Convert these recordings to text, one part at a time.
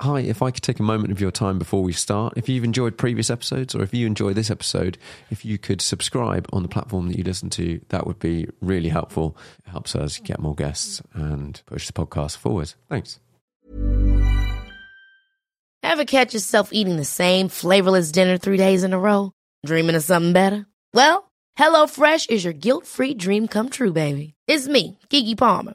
hi, if I could take a moment of your time before we start, if you've enjoyed previous episodes or if you enjoy this episode, if you could subscribe on the platform that you listen to, that would be really helpful. It helps us get more guests and push the podcast forward. Thanks. Ever catch yourself eating the same flavorless dinner three days in a row? Dreaming of something better? Well, HelloFresh is your guilt free dream come true, baby. It's me, Keke Palmer.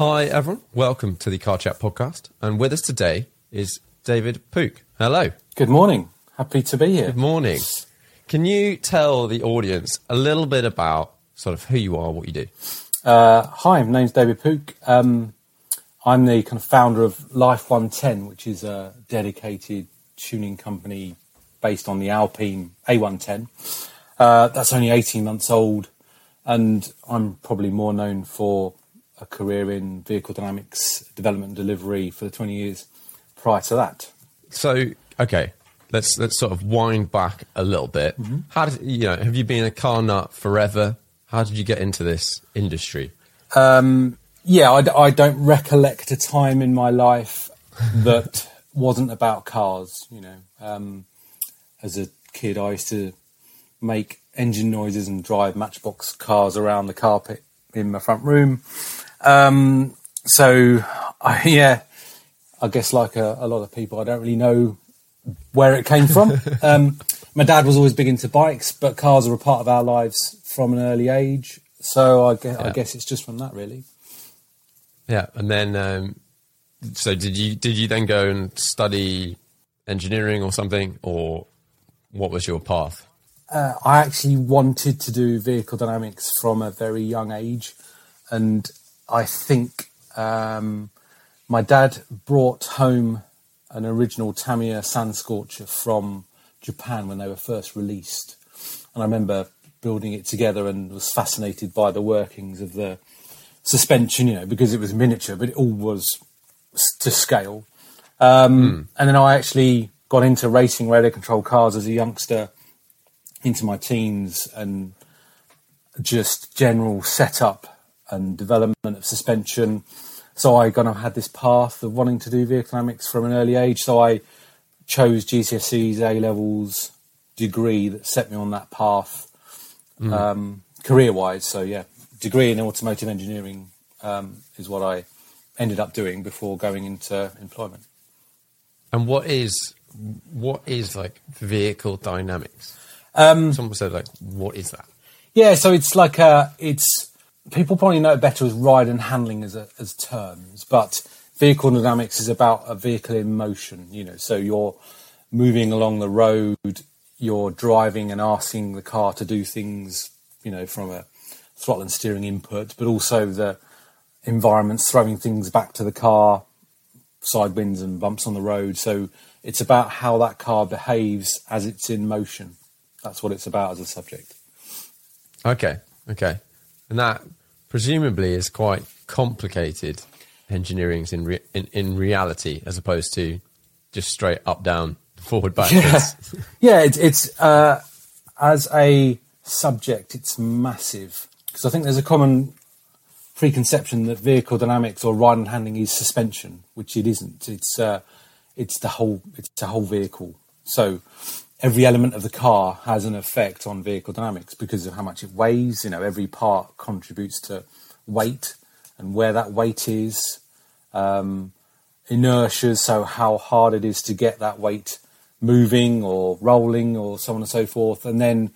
Hi, everyone. Welcome to the Car Chat podcast. And with us today is David Pook. Hello. Good morning. Happy to be here. Good morning. Can you tell the audience a little bit about sort of who you are, what you do? Uh, hi, my name's David Pook. Um, I'm the kind of founder of Life 110, which is a dedicated tuning company based on the Alpine A110. Uh, that's only 18 months old, and I'm probably more known for a career in vehicle dynamics development and delivery for the 20 years prior to that. So, okay, let's let's sort of wind back a little bit. How did you know? Have you been a car nut forever? How did you get into this industry? Um, yeah, I don't recollect a time in my life that wasn't about cars. You know, um, as a kid, I used to make engine noises and drive Matchbox cars around the carpet in my front room. Um, so, I, yeah, I guess like a, a lot of people, I don't really know where it came from. um, my dad was always big into bikes, but cars are a part of our lives from an early age. So I guess, I guess it's just from that, really. Yeah, and then um, so did you did you then go and study engineering or something, or what was your path? Uh, I actually wanted to do vehicle dynamics from a very young age, and I think um, my dad brought home an original Tamiya Sand Scorcher from Japan when they were first released, and I remember building it together and was fascinated by the workings of the suspension, you know, because it was miniature, but it all was to scale. Um, And then I actually got into racing radio control cars as a youngster into my teens and just general setup and development of suspension. So I kind of had this path of wanting to do vehicle dynamics from an early age. So I chose GCSEs, A levels, degree that set me on that path um, career wise. So yeah, degree in automotive engineering um, is what I ended up doing before going into employment. And what is what is like vehicle dynamics? Um, Someone said like, what is that? Yeah, so it's like a, it's people probably know it better as ride and handling as a, as terms, but vehicle dynamics is about a vehicle in motion. You know, so you're moving along the road, you're driving and asking the car to do things. You know, from a throttle and steering input, but also the environment's throwing things back to the car, side winds and bumps on the road. So it's about how that car behaves as it's in motion. That's what it's about as a subject. Okay, okay, and that presumably is quite complicated engineering in, re- in in reality, as opposed to just straight up down forward backwards. Yeah, it's, it's uh, as a subject, it's massive because I think there's a common preconception that vehicle dynamics or ride and handling is suspension, which it isn't. It's uh, it's the whole it's the whole vehicle. So every element of the car has an effect on vehicle dynamics because of how much it weighs. You know, every part contributes to weight and where that weight is. Um, inertia, so how hard it is to get that weight moving or rolling or so on and so forth. And then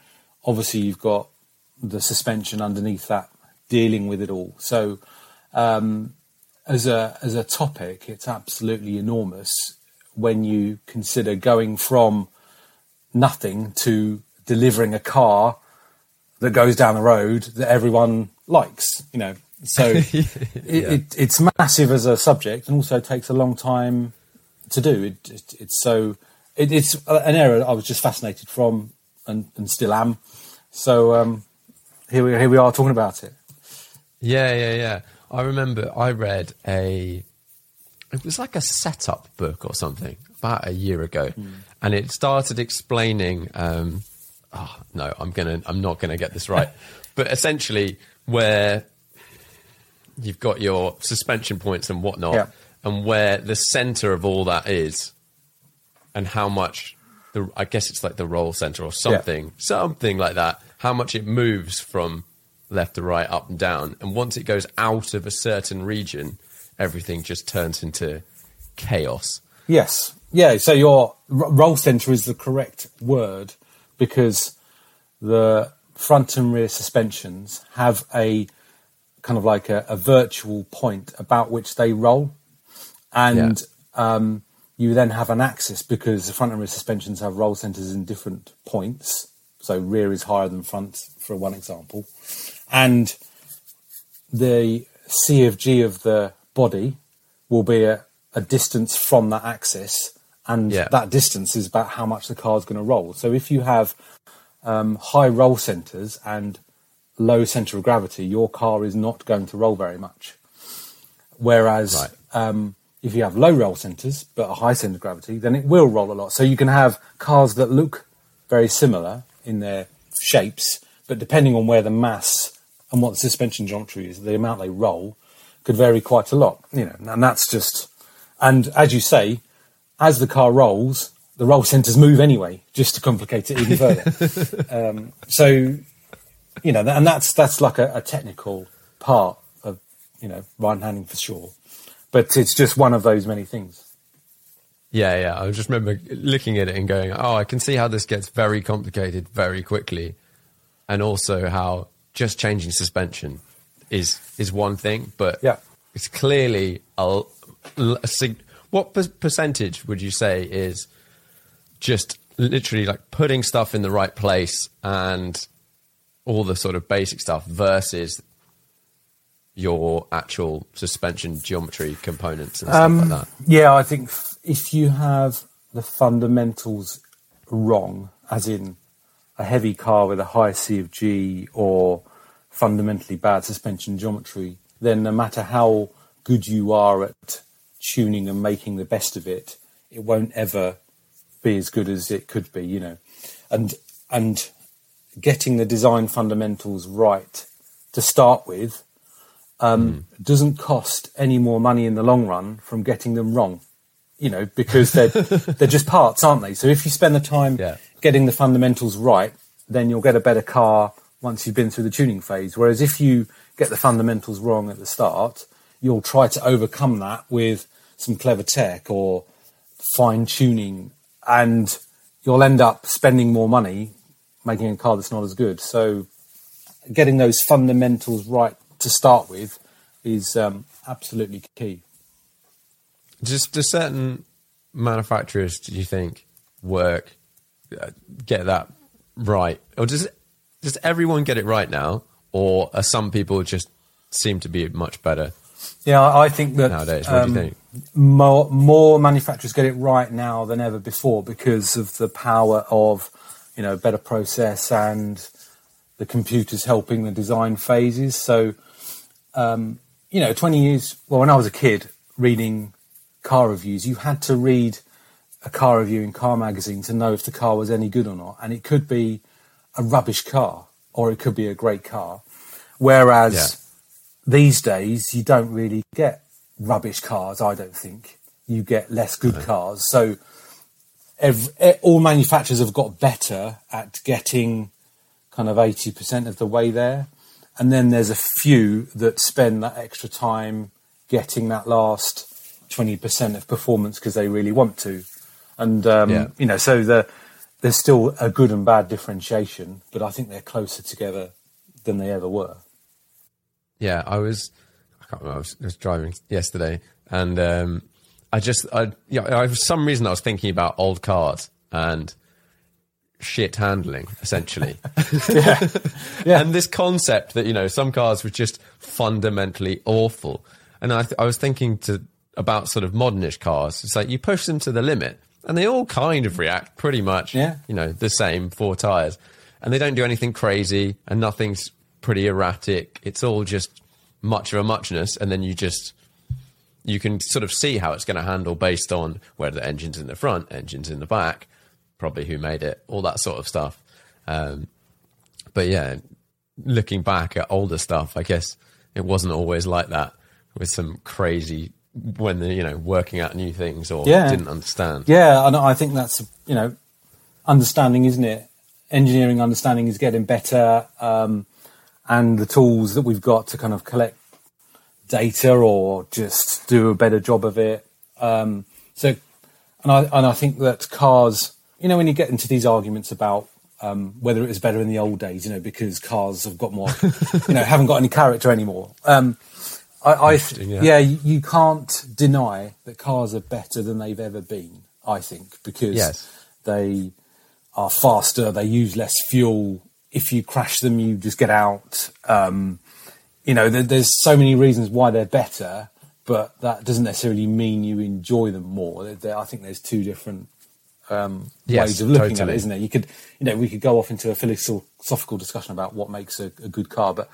obviously you've got the suspension underneath that dealing with it all. So um, as a as a topic, it's absolutely enormous when you consider going from nothing to delivering a car that goes down the road that everyone likes. You know, so it, it, it's massive as a subject, and also takes a long time to do. It, it, it's so it's an area I was just fascinated from, and, and still am. So um, here we here we are talking about it. Yeah, yeah, yeah. I remember I read a. It was like a setup book or something about a year ago, mm. And it started explaining. Um, oh, no, I'm gonna. I'm not gonna get this right, but essentially where you've got your suspension points and whatnot, yeah. and where the center of all that is, and how much the I guess it's like the roll center or something, yeah. something like that. How much it moves from left to right, up and down, and once it goes out of a certain region, everything just turns into chaos. Yes, yeah. So your roll center is the correct word because the front and rear suspensions have a kind of like a, a virtual point about which they roll, and yeah. um, you then have an axis because the front and rear suspensions have roll centers in different points. So rear is higher than front, for one example, and the C of G of the body will be a, a distance from that axis, and yeah. that distance is about how much the car is going to roll. So if you have um, high roll centers and low center of gravity, your car is not going to roll very much. Whereas right. um, if you have low roll centers but a high center of gravity, then it will roll a lot. So you can have cars that look very similar in their shapes, but depending on where the mass and what the suspension geometry is, the amount they roll could vary quite a lot. You know, and that's just and as you say, as the car rolls, the roll centers move anyway, just to complicate it even further. um, so you know, and that's that's like a, a technical part of you know ride handling for sure, but it's just one of those many things. Yeah, yeah. I just remember looking at it and going, "Oh, I can see how this gets very complicated very quickly," and also how just changing suspension is is one thing, but yeah, it's clearly a, a what percentage would you say is just literally like putting stuff in the right place and all the sort of basic stuff versus your actual suspension geometry components and stuff um, like that? Yeah, I think if you have the fundamentals wrong, as in a heavy car with a high C of G or fundamentally bad suspension geometry, then no matter how good you are at tuning and making the best of it, it won't ever be as good as it could be, you know. And and getting the design fundamentals right to start with um, mm. doesn't cost any more money in the long run from getting them wrong. You know, because they're they're just parts, aren't they? So if you spend the time yeah. getting the fundamentals right, then you'll get a better car once you've been through the tuning phase. Whereas if you get the fundamentals wrong at the start, you'll try to overcome that with some clever tech or fine tuning, and you'll end up spending more money making a car that's not as good. So getting those fundamentals right to start with is um, absolutely key. Just do certain manufacturers, do you think, work uh, get that right, or does does everyone get it right now, or are some people just seem to be much better? Yeah, I think that nowadays. What um, do you um, think? More more manufacturers get it right now than ever before because of the power of you know, better process and the computers helping the design phases. So, um, you know, 20 years, well, when I was a kid reading car reviews, you had to read a car review in Car Magazine to know if the car was any good or not, and it could be a rubbish car or it could be a great car. Whereas Yeah. these days, you don't really get rubbish cars. I don't think you get less good cars. So ev eh, all manufacturers have got better at getting kind of 80% of the way there. And then there's a few that spend that extra time getting that last 20% of performance because they really want to. And, um, Yeah. you know, so the, there's still a good and bad differentiation, but I think they're closer together than they ever were. Yeah, I was. I can't remember. I was, I was driving yesterday, and um, I just, I, yeah, I, for some reason, I was thinking about old cars and shit handling, essentially. Yeah. And this concept that you know some cars were just fundamentally awful, and I, th- I was thinking to about sort of modernish cars. It's like you push them to the limit, and they all kind of react pretty much, Yeah. you know, the same four tires, and they don't do anything crazy, and nothing's pretty erratic. It's all just much of a muchness, and then you just you can sort of see how it's going to handle based on whether the engine's in the front, engine's in the back, probably who made it, all that sort of stuff. Um, but yeah, looking back at older stuff, I guess it wasn't always like that with some crazy when they're, you know, working out new things or Yeah. didn't understand. Yeah, and I think that's you know, understanding, isn't it? Engineering understanding is getting better, um, and the tools that we've got to kind of collect data or just do a better job of it. Um, so, and I and I think that cars, you know, when you get into these arguments about um, whether it was better in the old days, you know, because cars have got more, you know, haven't got any character anymore. Um, I, I yeah. yeah, you, you can't deny that cars are better than they've ever been. I think because Yes. they are faster, they use less fuel. If you crash them, you just get out. Um, you know, there, there's so many reasons why they're better, but that doesn't necessarily mean you enjoy them more. There- there- I think there's two different um, Yes, ways of looking at totally. it, isn't there? You could, you know, we could go off into a philosophical discussion about what makes a, a good car, but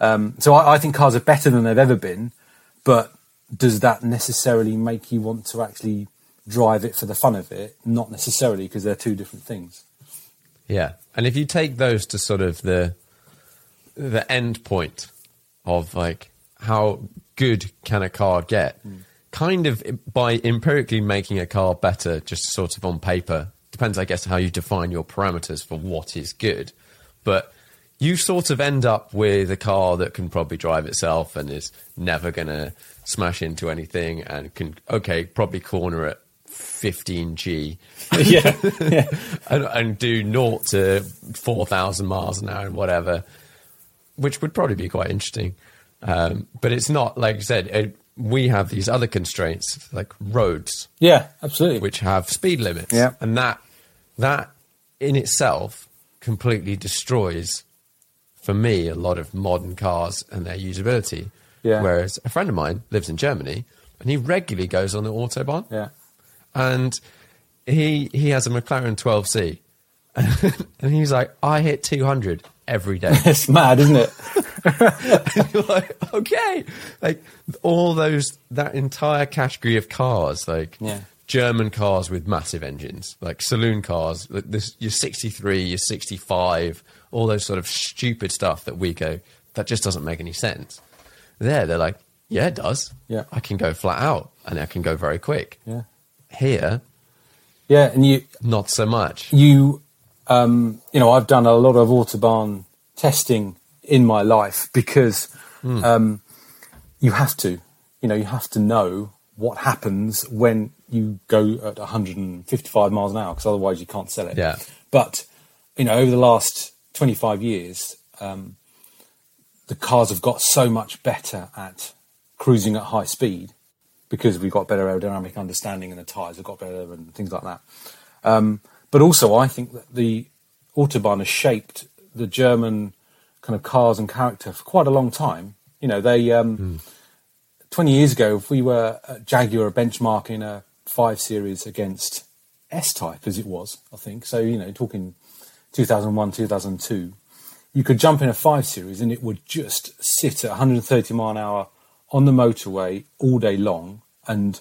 um, so I, I think cars are better than they've ever been. But does that necessarily make you want to actually drive it for the fun of it? Not necessarily, because they're two different things. Yeah, and if you take those to sort of the the end point of like how good can a car get, hmm. kind of by empirically making a car better, just sort of on paper. Depends, I guess, how you define your parameters for what is good, but you sort of end up with a car that can probably drive itself and is never going to smash into anything and can okay probably corner at 15g yeah, yeah, and, and do naught to 4,000 miles an hour and whatever, which would probably be quite interesting. Um, but it's not, like I said, it, we have these other constraints like roads, yeah, absolutely. which have speed limits. Yeah. And that, that in itself completely destroys, for me, a lot of modern cars and their usability. Yeah. Whereas a friend of mine lives in Germany and he regularly goes on the Autobahn yeah, and he he has a McLaren 12C, and he's like, I hit 200 every day. it's mad, isn't it? You're like, okay, like all those that entire category of cars, like Yeah. German cars with massive engines, like saloon cars, like this your 63, your 65, all those sort of stupid stuff that we go that just doesn't make any sense. There, they're like, yeah, it does. Yeah. I can go flat out and I can go very quick. Yeah, Here, yeah, and you not so much. you um, you know I've done a lot of autobahn testing in my life because um, you have to you know you have to know what happens when you go at 155 miles an hour because otherwise you can't sell it. Yeah. But you know over the last 25 years, um, the cars have got so much better at cruising at high speed because we've got better aerodynamic understanding and the tyres have got better and things like that. Um, but also, I think that the autobahn has shaped the German kind of cars and character for quite a long time. You know, they um, 20 years ago, if we were at Jaguar benchmarking a five series against S Type as it was, I think. So you know, talking 2001, 2002, you could jump in a five series and it would just sit at 130 mile an hour on the motorway all day long and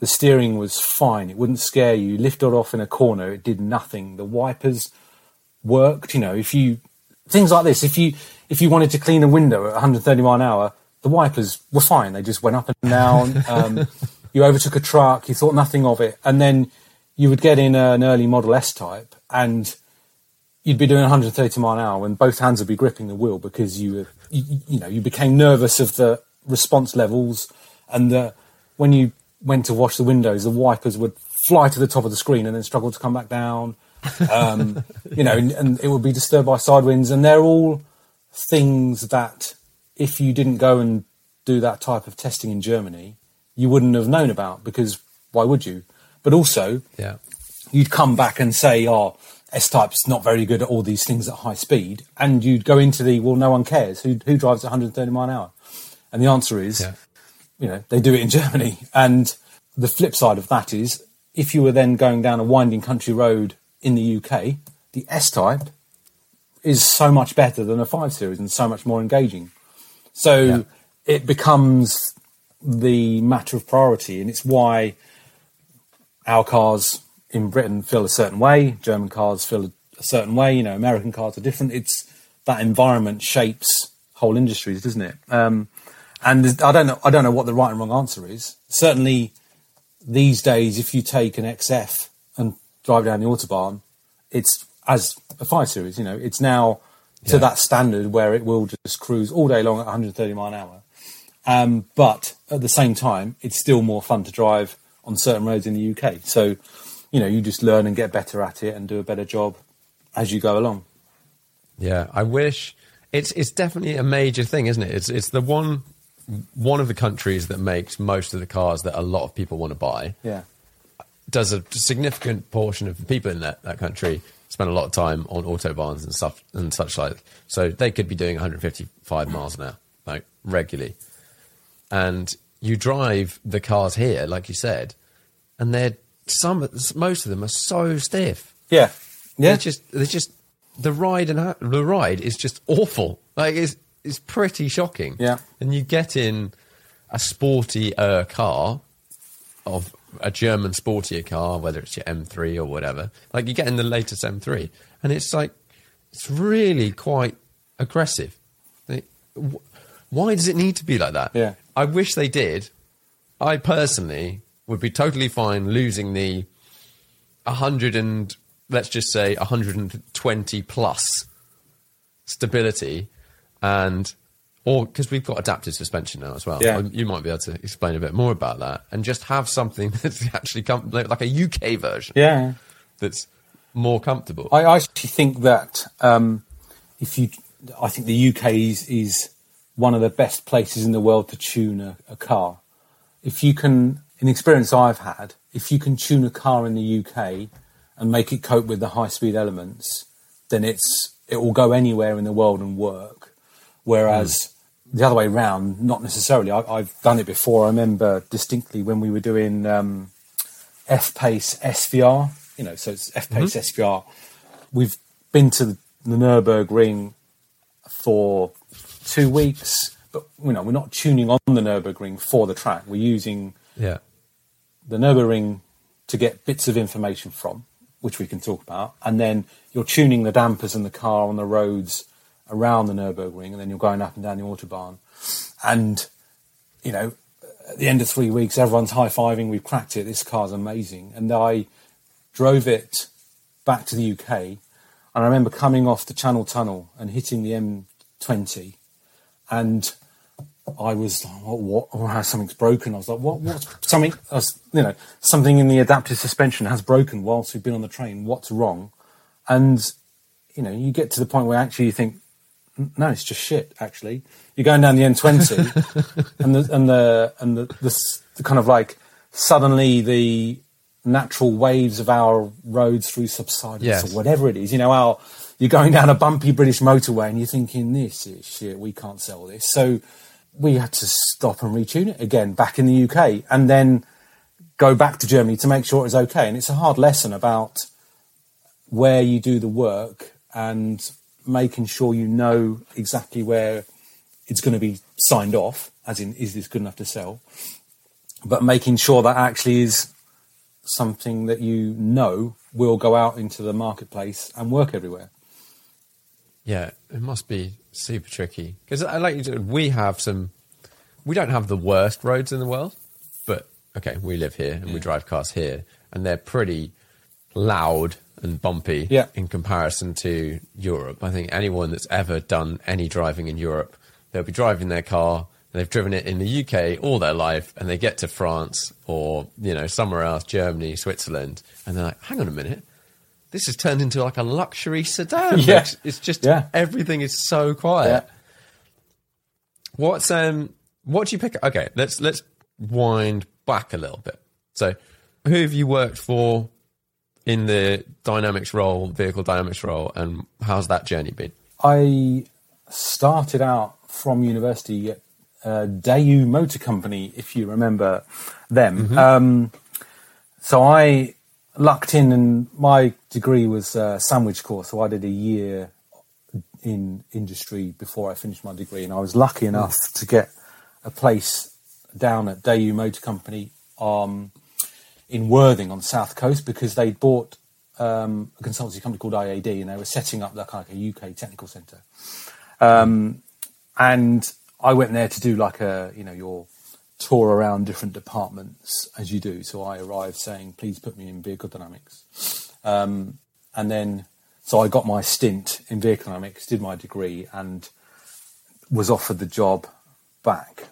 the steering was fine. It wouldn't scare you. You lifted off in a corner, it did nothing. The wipers worked. You know, if you things like this, if you if you wanted to clean a window at 130 mile an hour, the wipers were fine. They just went up and down. Um, you overtook a truck, you thought nothing of it, and then you would get in an early Model S type, and you'd be doing 130 mile an hour and both hands would be gripping the wheel because you, were, you, you know, you became nervous of the response levels, and the when you went to wash the windows, the wipers would fly to the top of the screen and then struggle to come back down. Um, you know, and, and it would be disturbed by side winds, and they're all things that if you didn't go and do that type of testing in Germany, you wouldn't have known about because why would you? But also, Yeah. you'd come back and say, "Oh, S Type's not very good at all these things at high speed," and you'd go into the, "Well, no one cares. Who who drives at 130 mile an hour?" And the answer is, Yeah. You know, they do it in Germany. And the flip side of that is, if you were then going down a winding country road in the UK, the S Type is so much better than a five series and so much more engaging. So Yeah. it becomes the matter of priority, and it's why our cars in Britain feel a certain way, German cars feel a certain way, you know, American cars are different. It's that environment shapes whole industries, doesn't it? Um, and I don't know, I don't know what the right and wrong answer is. Certainly, these days, if you take an XF and drive down the autobahn, it's as a five series. You know, it's now to Yeah. that standard where it will just cruise all day long at 130 mile an hour. Um, but at the same time, it's still more fun to drive on certain roads in the UK. So, you know, you just learn and get better at it and do a better job as you go along. Yeah, I wish it's it's definitely a major thing, isn't it? It's it's the one one of the countries that makes most of the cars that a lot of people want to buy. Yeah. Does a significant portion of the people in that, that country spend a lot of time on autobahns and stuff and such like. So they could be doing 155 miles an hour like regularly, and you drive the cars here, like you said, and they're some most of them are so stiff. Yeah. Yeah. They're just they're just the ride and ha- the ride is just awful. Like it's it's pretty shocking. Yeah. And you get in a sporty uh, car of a German sportier car, whether it's your M3 or whatever. Like you get in the latest M3, and it's like it's really quite aggressive. Like, why does it need to be like that? Yeah. I wish they did. I personally would be totally fine losing the 100 and let's just say 120 plus stability and or because we've got adaptive suspension now as well Yeah. Um, you might be able to explain a bit more about that and just have something that's actually com- like a uk version Yeah. that's more comfortable I actually think that um, if you, I think the UK is, is one of the best places in the world to tune a, a car. If you can, in the experience I've had, if you can tune a car in the UK and make it cope with the high speed elements, then it's it will go anywhere in the world and work. Whereas the other way round, not necessarily. I, I've done it before. I remember distinctly when we were doing um, F Pace SVR. You know, so it's F Pace SVR. We've been to the Nurburgring for two weeks, but you know, we're not tuning on the Nurburgring for the track. We're using yeah the Nurburgring to get bits of information from, which we can talk about, and then you're tuning the dampers in the car on the roads around the Nurburgring, and then you're going up and down the autobahn, and you know, at the end of three weeks, everyone's high fiving. We've cracked it. This car's amazing, and I drove it back to the UK, and I remember coming off the Channel Tunnel and hitting the M20, and I was like, what, what, oh, something's broken. I was like, what, what's something, was, you know, something in the adaptive suspension has broken whilst we've been on the train. What's wrong? And, you know, you get to the point where actually you think, "N- no, it's just shit, actually. You're going down the M20, and the, and the, and the, the, the kind of like suddenly the natural waves of our roads through subsidence Yes. or whatever it is, you know, our, you're going down a bumpy British motorway and you're thinking, this is shit, we can't sell this. So we had to stop and retune it again back in the UK and then go back to Germany to make sure it was okay. And it's a hard lesson about where you do the work and making sure you know exactly where it's going to be signed off, as in, is this good enough to sell? but making sure that actually is something that you know will go out into the marketplace and work everywhere. Yeah, it must be super tricky because, I uh, like you said, we have some. We don't have the worst roads in the world, but okay, we live here and we drive cars here, and they're pretty loud and bumpy Yeah. in comparison to Europe. I think anyone that's ever done any driving in Europe, they'll be driving their car. and They've driven it in the UK all their life, and they get to France or you know somewhere else, Germany, Switzerland, and they're like, "Hang on a minute, this has turned into like a luxury sedan. Yeah. It's, it's just Yeah. everything is so quiet." Yeah. What's um what do you pick? Okay, let's let's wind back a little bit. So, who have you worked for in the dynamics role, vehicle dynamics role, and how's that journey been? I started out from university at uh, Daewoo Motor Company, if you remember them. Um, so I lucked in, and my degree was a sandwich course. So I did a year in industry before I finished my degree, and I was lucky enough to get a place down at Daewoo Motor Company um, in Worthing on the south coast because they bought um, a consultancy company called IAD, and they were setting up like, a UK technical centre. Um, and I went there to do like a you know your tour around different departments as you do. So I arrived saying, "Please put me in vehicle dynamics," um, and then so I got my stint in vehicle dynamics, did my degree, and was offered the job back.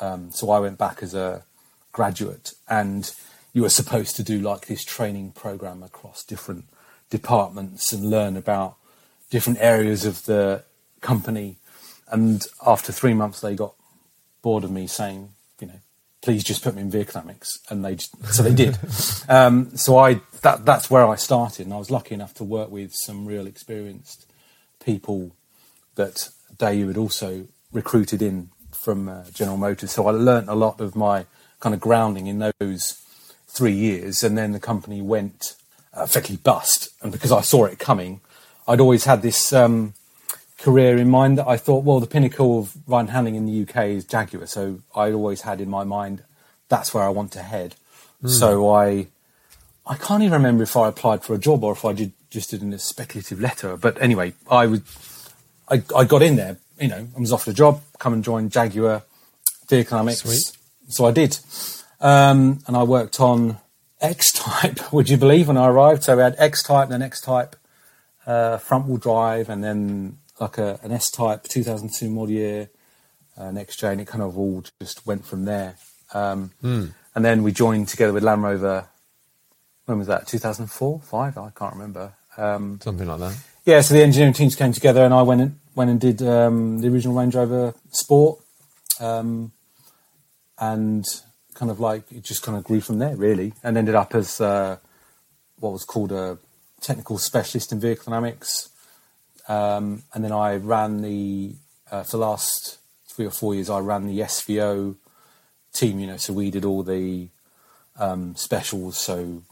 Um, so I went back as a graduate, and you were supposed to do like this training program across different departments and learn about different areas of the company. And after three months, they got bored of me saying, you know, please just put me in vehicle dynamics, and they just, so they did. um, so I that that's where I started, and I was lucky enough to work with some real experienced people that Daewoo had also recruited in from uh, General Motors. So I learnt a lot of my kind of grounding in those three years, and then the company went uh, effectively bust. And because I saw it coming, I'd always had this um, career in mind that I thought, well, the pinnacle of and handling in the UK is Jaguar. So I always had in my mind that's where I want to head. So I I can't even remember if I applied for a job or if I did just did in a speculative letter. But anyway, I would I, I got in there. You know, I was offered a job, come and join Jaguar Vehicle Dynamics. Sweet. So I did, um, and I worked on X Type. Would you believe when I arrived? So we had X Type, and then X Type uh, front wheel drive, and then like a, an S Type 2002 model year, uh, next gen. It kind of all just went from there. Um, And then we joined together with Land Rover. When was that? 2004, five? I can't remember. Um, Something like that. yeah, so the engineering teams came together, and I went and went and did um, the original Range Rover Sport, um, and kind of like it just kind of grew from there, really, and ended up as uh, what was called a technical specialist in vehicle dynamics, um, and then I ran the uh, for the last three or four years. I ran the SVO team, you know, so we did all the um, specials. So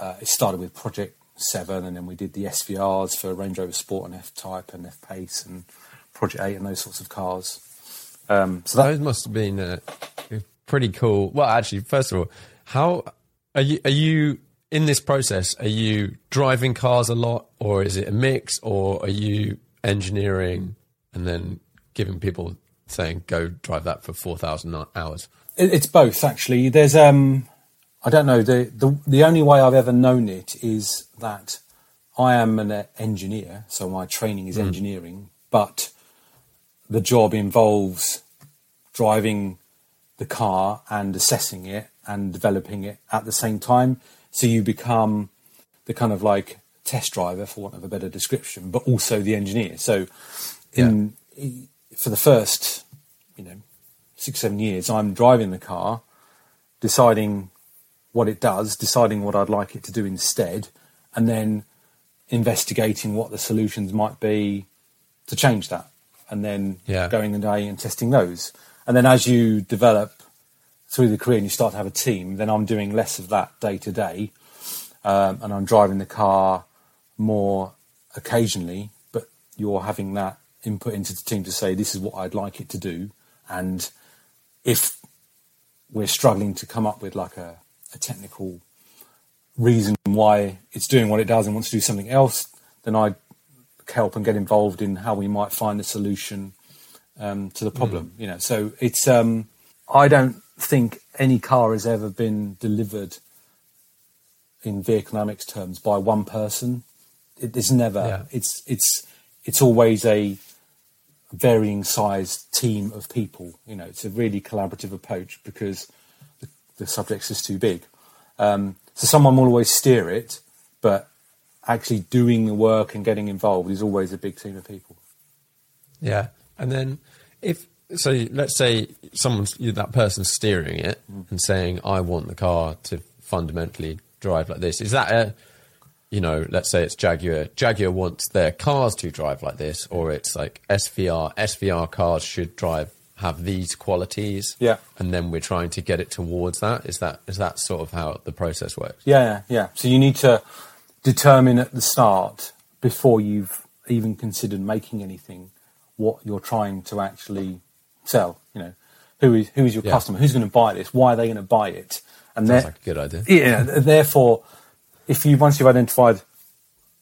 uh, it started with Project Seven, and then we did the SVRs for Range Rover Sport and F Type and F Pace and Project Eight and those sorts of cars. Um, so that Those must have been uh, pretty cool. Well, actually, first of all, how are you? Are you in this process? Are you driving cars a lot, or is it a mix, or are you engineering and then giving people saying go drive that for four thousand hours? It's both actually. There's um, I don't know. The, the the only way I've ever known it is that I am an engineer, so my training is engineering, but the job involves driving the car and assessing it and developing it at the same time. So you become the kind of like test driver, for want of a better description, but also the engineer. So in for the first, you know, six seven years, I'm driving the car, deciding what it does, deciding what I'd like it to do instead, and then investigating what the solutions might be to change that, and then Yeah. going and day and testing those. And then as you develop through the career and you start to have a team, then I'm doing less of that day to day, um, and I'm driving the car more occasionally. But you're having that input into the team to say this is what I'd like it to do, and if we're struggling to come up with like a, a technical reason why it's doing what it does and wants to do something else, then I help and get involved in how we might find a solution um, to the problem. Mm. You know, so it's um, I don't think any car has ever been delivered in vehicle terms by one person. It is never. Yeah. It's it's it's always a varying sized team of people. You know, it's a really collaborative approach because the, the subject's just too big. Um, so someone will always steer it, but actually doing the work and getting involved is always a big team of people. Yeah, and then if so, let's say someone's that person's steering it mm. and saying, "I want the car to fundamentally drive like this." Is that a you know, let's say it's Jaguar. Jaguar wants their cars to drive like this, or it's like SVR. SVR cars should drive have these qualities. Yeah. And then we're trying to get it towards that. Is that is that sort of how the process works? Yeah, yeah. So you need to determine at the start before you've even considered making anything what you're trying to actually sell. You know, who is who is your yeah. customer? Who's going to buy this? Why are they going to buy it? And Sounds like a good idea. Yeah. therefore if you once you've identified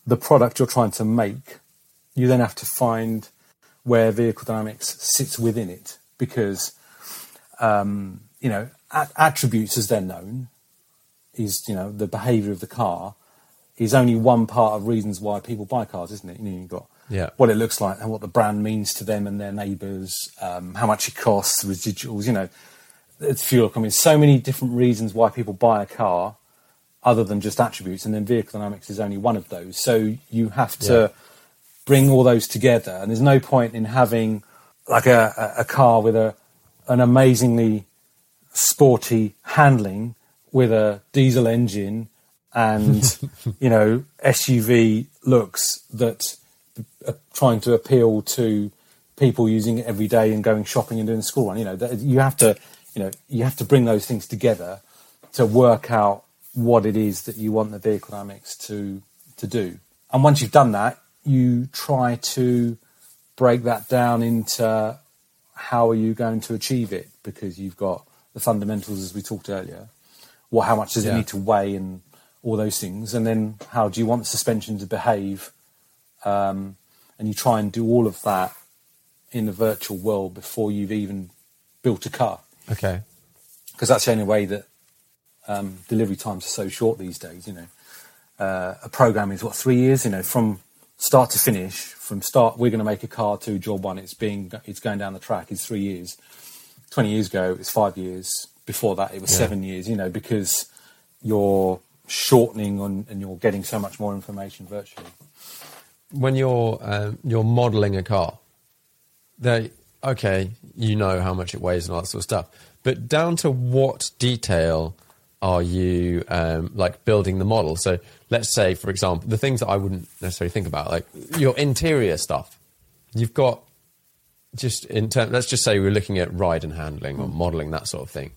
the product you're trying to make, you then have to find where vehicle dynamics sits within it because um, you know a- attributes as they're known is you know the behaviour of the car is only one part of reasons why people buy cars, isn't it? You know, you've got yeah. what it looks like and what the brand means to them and their neighbours, um, how much it costs, residuals, you know, it's fuel. I mean, so many different reasons why people buy a car other than just attributes, and then vehicle dynamics is only one of those. So you have to yeah. bring all those together, and there's no point in having like a, a car with a an amazingly sporty handling with a diesel engine and you know SUV looks that Uh, trying to appeal to people using it every day and going shopping and doing school run. You know, you have to, you know, you have to bring those things together to work out what it is that you want the vehicle dynamics to to do. And once you've done that, you try to break that down into how are you going to achieve it because you've got the fundamentals as we talked earlier. What how much does yeah. it need to weigh and all those things, and then how do you want the suspension to behave? Um, and you try and do all of that in the virtual world before you've even built a car. Okay. Because that's the only way that um, delivery times are so short these days. You know, uh, a program is what three years. You know, from start to finish, from start we're going to make a car to job one. It's being it's going down the track. It's three years. Twenty years ago, it's five years. Before that, it was yeah. seven years. You know, because you're shortening on, and you're getting so much more information virtually. When you're um, you're modelling a car, they okay, you know how much it weighs and all that sort of stuff, but down to what detail are you um, like building the model? So let's say, for example, the things that I wouldn't necessarily think about, like your interior stuff. You've got just in terms. Let's just say we're looking at ride and handling or modelling that sort of thing,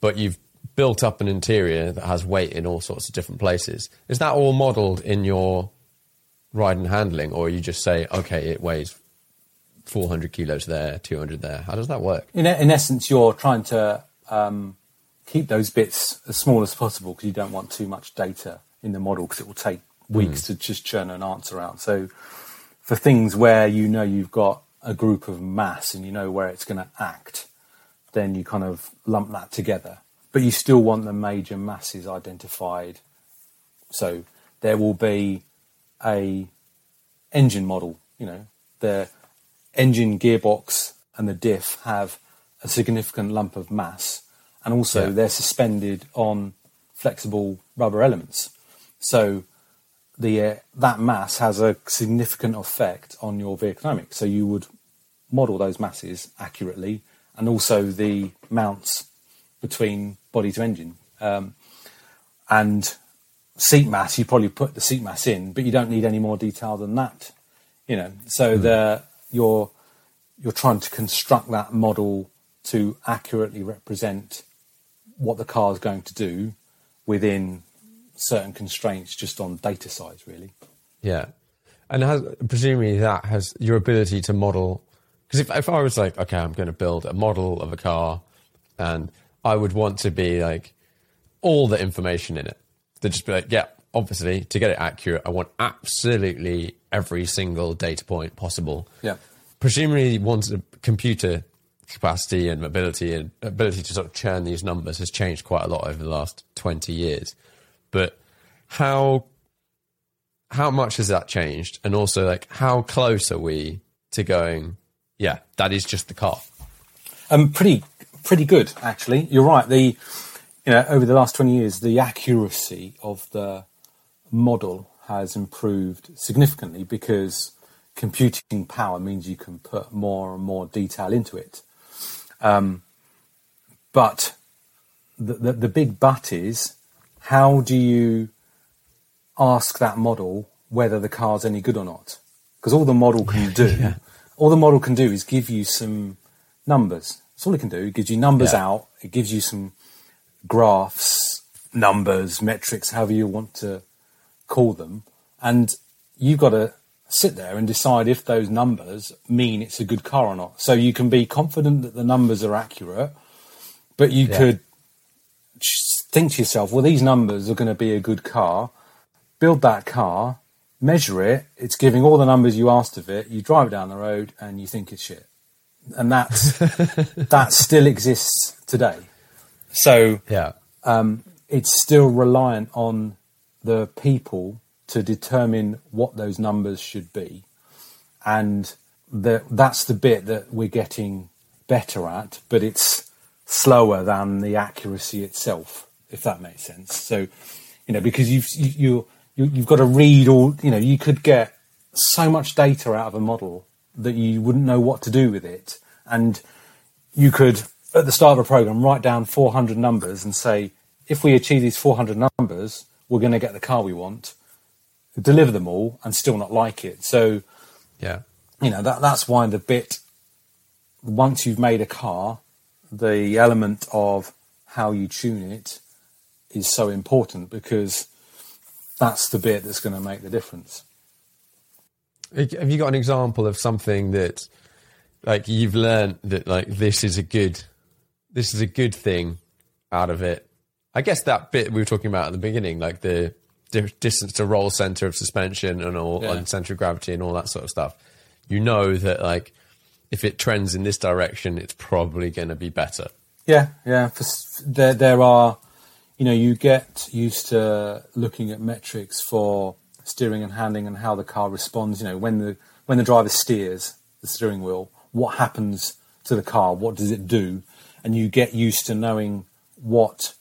but you've built up an interior that has weight in all sorts of different places. Is that all modelled in your ride and handling, or you just say, okay, it weighs 400 kilos there, 200 there? How does that work? In, in essence, you're trying to um, keep those bits as small as possible because you don't want too much data in the model because it will take weeks mm. to just churn an answer out. So for things where you know you've got a group of mass and you know where it's going to act, then you kind of lump that together. But you still want the major masses identified. So there will be a engine model, you know, the engine gearbox and the diff have a significant lump of mass and also yeah. they're suspended on flexible rubber elements. So the uh, that mass has a significant effect on your vehicle dynamics. So you would model those masses accurately, and also the mounts between body to engine. Um, and seat mass, you probably put the seat mass in, but you don't need any more detail than that. You know, so mm. the you're you're trying to construct that model to accurately represent what the car is going to do within certain constraints just on data size, really. Yeah. And has, presumably that has your ability to model. Because if, if I was like, okay, I'm going to build a model of a car and I would want to be like all the information in it. To just be like, yeah, obviously to get it accurate, I want absolutely every single data point possible. Yeah. Presumably, once the computer capacity and ability and ability to sort of churn these numbers has changed quite a lot over the last twenty years. But how how much has that changed? And also, like, how close are we to going? Yeah, that is just the car. Um, pretty pretty good actually. You're right. The you know over the last twenty years, the accuracy of the model has improved significantly because computing power means you can put more and more detail into it. Um, but the, the, the big but is how do you ask that model whether the car's any good or not? Because all the model can do, yeah. all the model can do is give you some numbers. That's all it can do. It gives you numbers yeah. out. It gives you some graphs, numbers, metrics, however you want to call them, and you've got to sit there and decide if those numbers mean it's a good car or not. So you can be confident that the numbers are accurate, but you yeah. could think to yourself, well, these numbers are going to be a good car. Build that car, measure it. It's giving all the numbers you asked of it. You drive down the road and you think it's shit, and that's that still exists today. So yeah, um, it's still reliant on the people to determine what those numbers should be. And the, that's the bit that we're getting better at, but it's slower than the accuracy itself, if that makes sense. So, you know, because you've, you, you, you've got to read all, you know, you could get so much data out of a model that you wouldn't know what to do with it. And you could, at the start of a program, write down 400 numbers and say, if we achieve these 400 numbers, we're going to get the car we want, deliver them all, and still not like it. So, yeah, you know that that's why the bit once you've made a car, the element of how you tune it is so important because that's the bit that's going to make the difference. Have you got an example of something that, like, you've learned that like this is a good, this is a good thing out of it, I guess that bit we were talking about at the beginning, like the distance to roll center of suspension and all yeah. and center of gravity and all that sort of stuff. You know that like if it trends in this direction, it's probably going to be better. Yeah, yeah. there, there are, you know, you get used to looking at metrics for steering and handling and how the car responds. You know, when the when the driver steers the steering wheel, what happens to the car? What does it do? And you get used to knowing what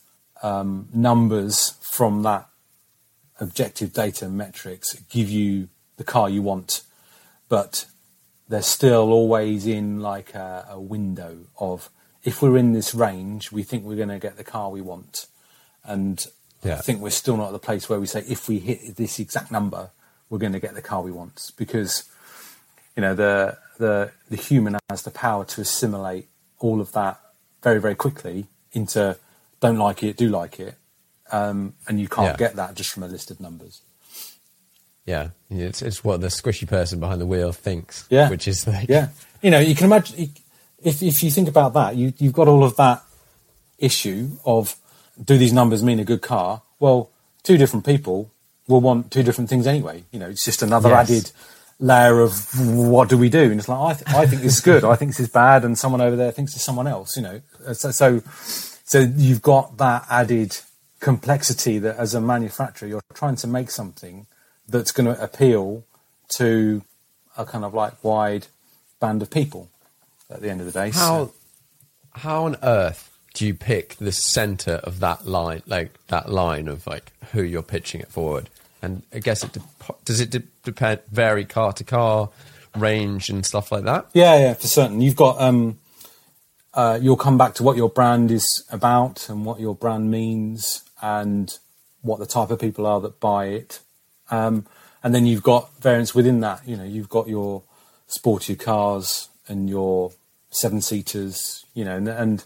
um, numbers from that objective data metrics give you the car you want, but they're still always in like a, a window of if we're in this range, we think we're going to get the car we want, and yeah. I think we're still not at the place where we say if we hit this exact number, we're going to get the car we want. Because you know the the the human has the power to assimilate all of that very very quickly into don't like it, do like it, um, and you can't yeah. get that just from a list of numbers. Yeah, it's it's what the squishy person behind the wheel thinks. Yeah, which is like yeah, you know, you can imagine if if you think about that, you you've got all of that issue of do these numbers mean a good car? Well, two different people will want two different things anyway. You know, it's just another yes. added layer of what do we do? And it's like I, th- I think this is good, I think this is bad, and someone over there thinks it's someone else. You know, uh, so, so so you've got that added complexity that as a manufacturer, you're trying to make something that's going to appeal to a kind of like wide band of people at the end of the day. How, so. how on earth do you pick the center of that line, like that line of like who you're pitching it forward? And I guess it de- does it de- depend vary car to car, range and stuff like that. Yeah, yeah, for certain. You've got um, uh, you'll come back to what your brand is about and what your brand means and what the type of people are that buy it. Um, and then you've got variants within that. You know, you've got your sporty cars and your seven seaters. You know, and, and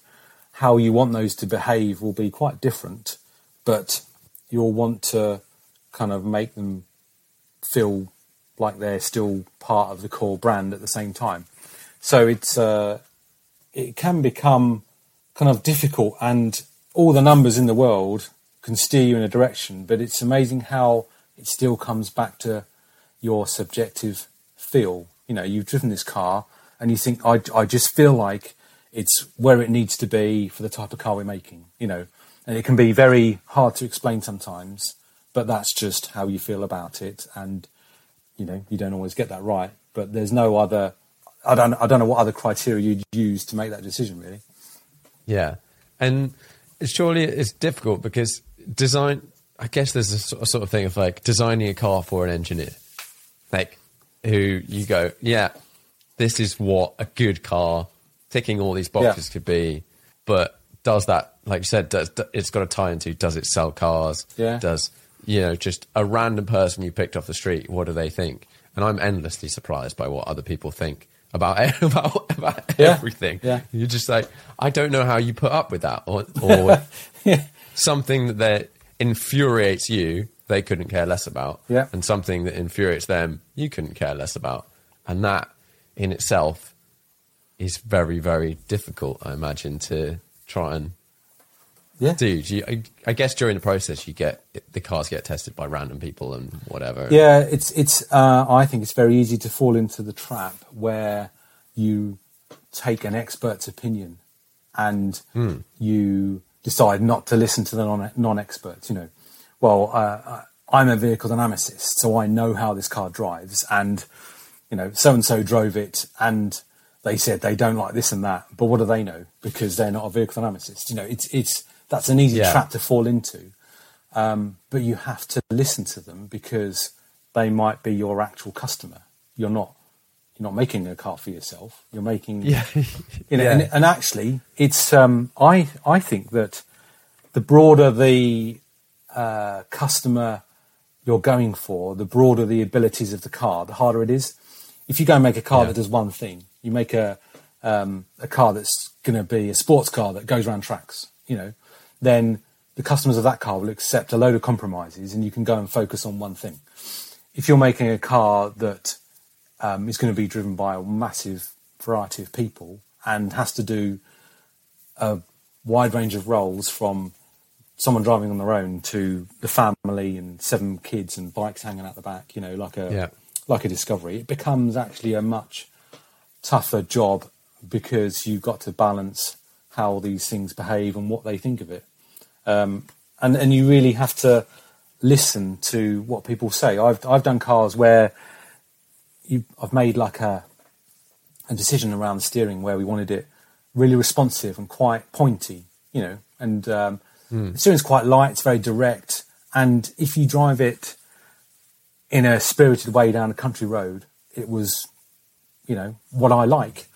how you want those to behave will be quite different. But you'll want to kind of make them feel like they're still part of the core brand at the same time. So it's uh, it can become kind of difficult, and all the numbers in the world can steer you in a direction. But it's amazing how it still comes back to your subjective feel. You know, you've driven this car, and you think, I, I just feel like it's where it needs to be for the type of car we're making. You know, and it can be very hard to explain sometimes, but that's just how you feel about it, and you know, you don't always get that right. But there's no other. I don't. I don't know what other criteria you'd use to make that decision. Really. Yeah, and it's surely it's difficult because design. I guess there's a sort of thing of like designing a car for an engineer, like who you go, yeah, this is what a good car ticking all these boxes Yeah. could be, but does that, like you said, does it's got to tie into does it sell cars? Yeah. Does you know just a random person you picked off the street? What do they think? And I'm endlessly surprised by what other people think about about about Yeah. everything. Yeah. You're just like, I don't know how you put up with that, or, or something that that infuriates you, they couldn't care less about, Yeah. and something that infuriates them, you couldn't care less about, and that in itself is very, very difficult. I imagine to try and Yeah. do. You, I, I guess during the process, you get the cars get tested by random people and whatever. Yeah, it's it's. Uh, I think it's very easy to fall into the trap where you take an expert's opinion and you decide not to listen to the non non-experts. You know, well, uh, I'm a vehicle dynamicist, so I know how this car drives, and you know, so and so drove it, and they said they don't like this and that. But what do they know? Because they're not a vehicle dynamicist. You know, it's it's that's an easy Yeah. trap to fall into but you have to listen to them because they might be your actual customer. You're not you're not making a car for yourself. You're making Yeah. you know, Yeah. and, and actually, it's um, I I think that the broader the uh, customer you're going for, the broader the abilities of the car, the harder it is. If you go and make a car Yeah. that does one thing, you make a um, a car that's going to be a sports car that goes around tracks, you know, then the customers of that car will accept a load of compromises, and you can go and focus on one thing. If you're making a car that um, is going to be driven by a massive variety of people and has to do a wide range of roles from someone driving on their own to the family and seven kids and bikes hanging out the back, you know, like a Yeah. like a discovery, it becomes actually a much tougher job because you've got to balance how these things behave and what they think of it. Um, and and you really have to listen to what people say. I've I've done cars where you I've made like a a decision around the steering where we wanted it really responsive and quite pointy, you know, and um, the steering's quite light, it's very direct, and if you drive it in a spirited way down a country road, it was, you know, what I like.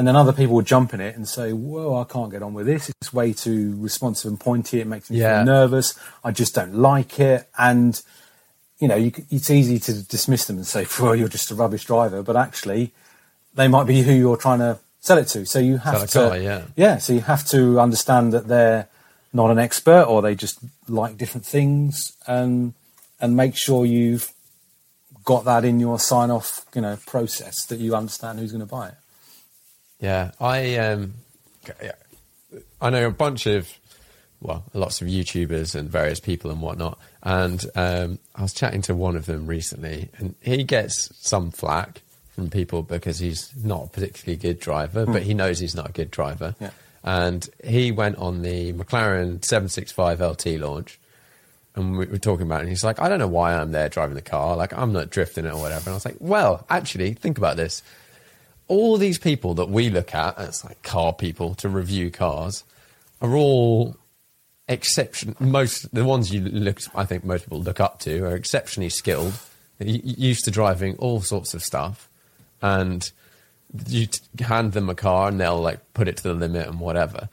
And then other people would jump in it and say, "Whoa, I can't get on with this. It's way too responsive and pointy. It makes me Yeah. feel nervous. I just don't like it." And you know, you, it's easy to dismiss them and say, "Well, you're just a rubbish driver," but actually, they might be who you're trying to sell it to. So you have to, car, yeah. yeah. So you have to understand that they're not an expert or they just like different things, and and make sure you've got that in your sign off, you know, process that you understand who's going to buy it. Yeah, I um, I know a bunch of well, lots of YouTubers and various people and whatnot. And um, I was chatting to one of them recently, and he gets some flack from people because he's not a particularly good driver, but he knows he's not a good driver. Yeah. And he went on the McLaren 765 LT launch, and we were talking about it, and he's like, I don't know why I'm there driving the car. Like, I'm not drifting it or whatever. And I was like, well, actually, think about this all these people that we look at as like car people to review cars are all exception most the ones you look I think most people look up to are exceptionally skilled used to driving all sorts of stuff and you hand them a car and they'll like put it to the limit and whatever.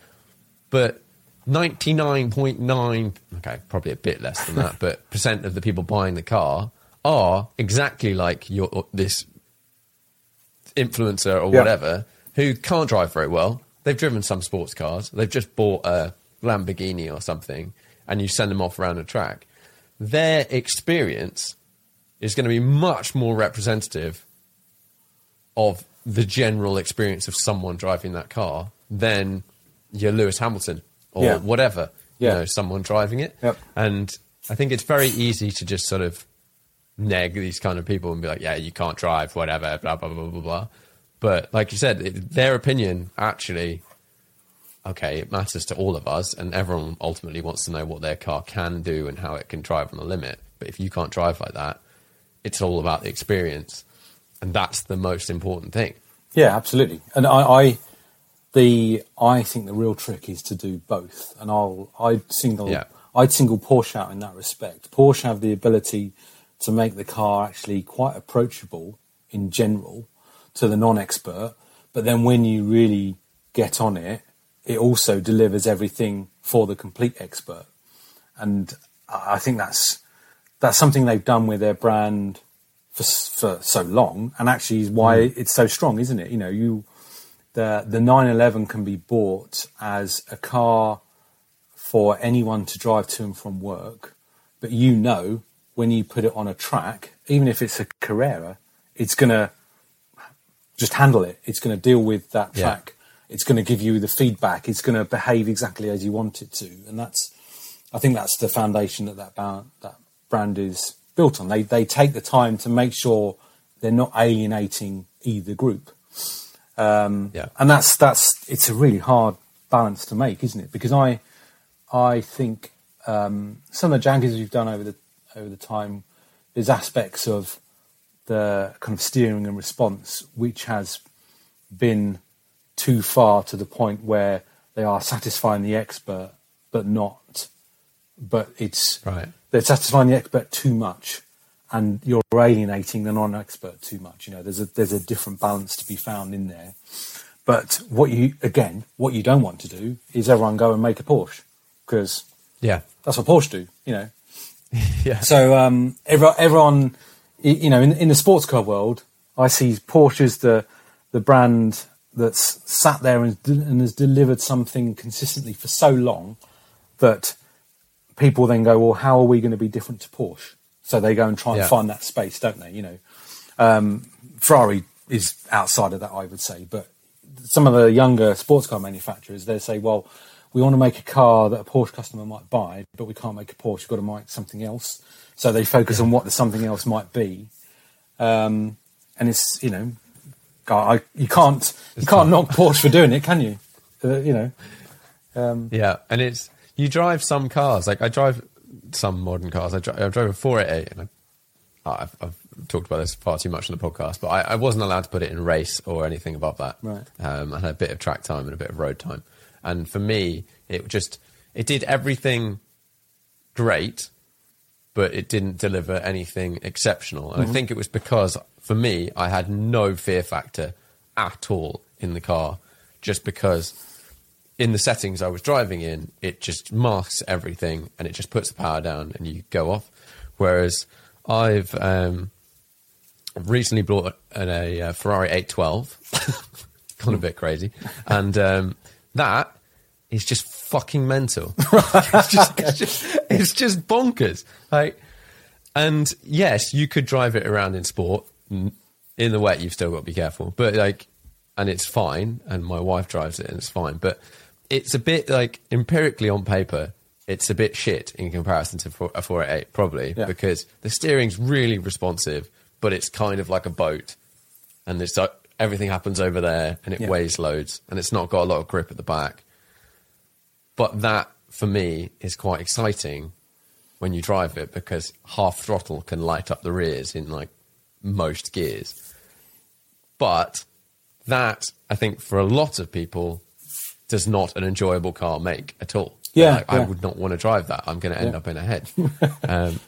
But 99.9 okay probably a bit less than that but percent of the people buying the car are exactly like your this influencer or Yeah. whatever who can't drive very well. They've driven some sports cars. They've just bought a Lamborghini or something, and you send them off around a track. Their experience is going to be much more representative of the general experience of someone driving that car than you're Lewis Hamilton or Yeah. whatever, Yeah. you know, someone driving it. Yep. And I think it's very easy to just sort of neg these kind of people and be like, yeah, you can't drive, whatever, blah, blah, blah, blah, blah. But like you said, it, their opinion actually, okay, it matters to all of us, and everyone ultimately wants to know what their car can do and how it can drive on the limit. But if you can't drive like that, it's all about the experience. And that's the most important thing. Yeah, absolutely. And I, I, the I think the real trick is to do both. And I'll I'd single Yeah. I'd single Porsche out in that respect. Porsche have the ability to make the car actually quite approachable in general to the non-expert, but then when you really get on it, it also delivers everything for the complete expert. And I think that's that's something they've done with their brand for for so long, and actually is why mm. it's so strong, isn't it? You know, you the the 911 can be bought as a car for anyone to drive to and from work, but you know when you put it on a track, even if it's a Carrera, it's going to just handle it. It's going to deal with that Yeah. track. It's going to give you the feedback. It's going to behave exactly as you want it to, and that's I think that's the foundation that that, ba- that brand is built on. They they take the time to make sure they're not alienating either group. Um, Yeah. and that's that's it's a really hard balance to make, isn't it? Because I I think um, some of the Jaguars we've done over the over the time, there's aspects of the kind of steering and response which has been too far to the point where they are satisfying the expert, but not. But it's Right. they're satisfying the expert too much, and you're alienating the non-expert too much. You know, there's a there's a different balance to be found in there. But what you again, what you don't want to do is everyone go and make a Porsche because Yeah. that's what Porsche do. You know, Yeah. so um, everyone, everyone, you know, in, in the sports car world, I see Porsche as the the brand that's sat there and, and has delivered something consistently for so long that people then go, well, how are we going to be different to Porsche? So they go and try and Yeah. find that space, don't they? You know, um, Ferrari is outside of that, I would say, but some of the younger sports car manufacturers, they say, well, we want to make a car that a Porsche customer might buy, but we can't make a Porsche. We've got to make something else. So they focus on what the something else might be. Um, and it's, you know, I, you can't, you can't knock Porsche for doing it, can you? Uh, you know, Yeah, and it's you drive some cars. Like I drive some modern cars. I, dri- I drove a 488, and I, I've, I've talked about this far too much on the podcast, but I, I wasn't allowed to put it in race or anything above that. Right. Um, I had a bit of track time and a bit of road time, and for me, it just it did everything great, but it didn't deliver anything exceptional. And I think it was because for me, I had no fear factor at all in the car, just because in the settings I was driving in, it just masks everything and it just puts the power down and you go off. Whereas I've um, recently bought an, a, uh Ferrari 812, gone a bit crazy, and um, that is just fucking mental. it's, just, it's, just, it's just bonkers. Like, and yes, you could drive it around in sport. In the wet, you've still got to be careful. But like, and it's fine. And my wife drives it, and it's fine. But it's a bit like empirically on paper, it's a bit shit in comparison to four- a 488, probably Yeah. because the steering's really responsive, but it's kind of like a boat, and it's like, uh, everything happens over there, and it Yeah. weighs loads, and it's not got a lot of grip at the back. But that, for me, is quite exciting when you drive it because half throttle can light up the rears in like most gears. But that, I think, for a lot of people, does not an enjoyable car make at all. Yeah, Like, I would not want to drive that. I'm going to end Yeah. up in a head. um,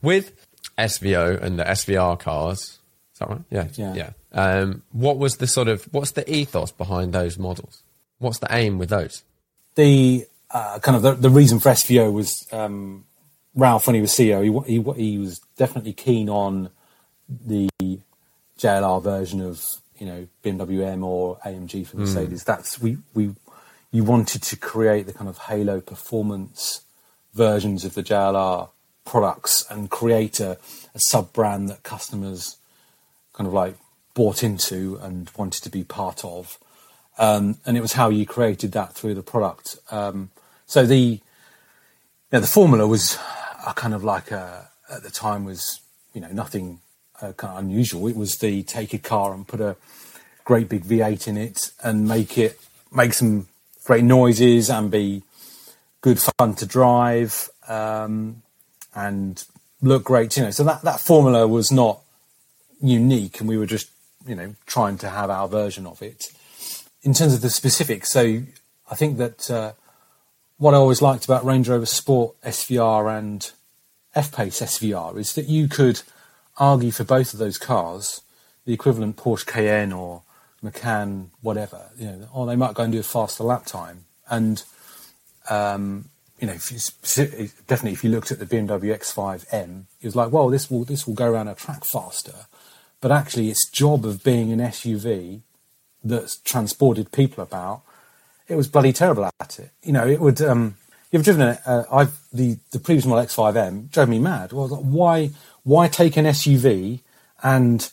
with SVO and the SVR cars, is that right? Yeah, Yeah. yeah. Um, what was the sort of what's the ethos behind those models? What's the aim with those? The uh, kind of the, the reason for SVO was um, Ralf when he was CEO. He, he he was definitely keen on the JLR version of you know BMW M or AMG for Mercedes. That's we we you wanted to create the kind of halo performance versions of the JLR products and create a, a sub brand that customers kind of like bought into and wanted to be part of. Um, and it was how you created that through the product. Um, so the you know, the formula was a kind of like a, at the time was you know nothing uh, kind of unusual. It was the take a car and put a great big V8 in it and make it make some great noises and be good fun to drive um, and look great. You know, so that that formula was not unique, and we were just you know trying to have our version of it. In terms of the specifics, so I think that uh, what I always liked about Range Rover Sport SVR and F Pace SVR is that you could argue for both of those cars, the equivalent Porsche Cayenne or Macan, whatever, you know, or they might go and do a faster lap time. And, um, you know, if you, definitely if you looked at the BMW X5M, it was like, well, this will, this will go around a track faster. But actually, its job of being an SUV that's transported people about, it was bloody terrible at it. You know, it would, um, you've driven it, uh, I've, the, the previous model X5M drove me mad. Well, like, why, why take an SUV and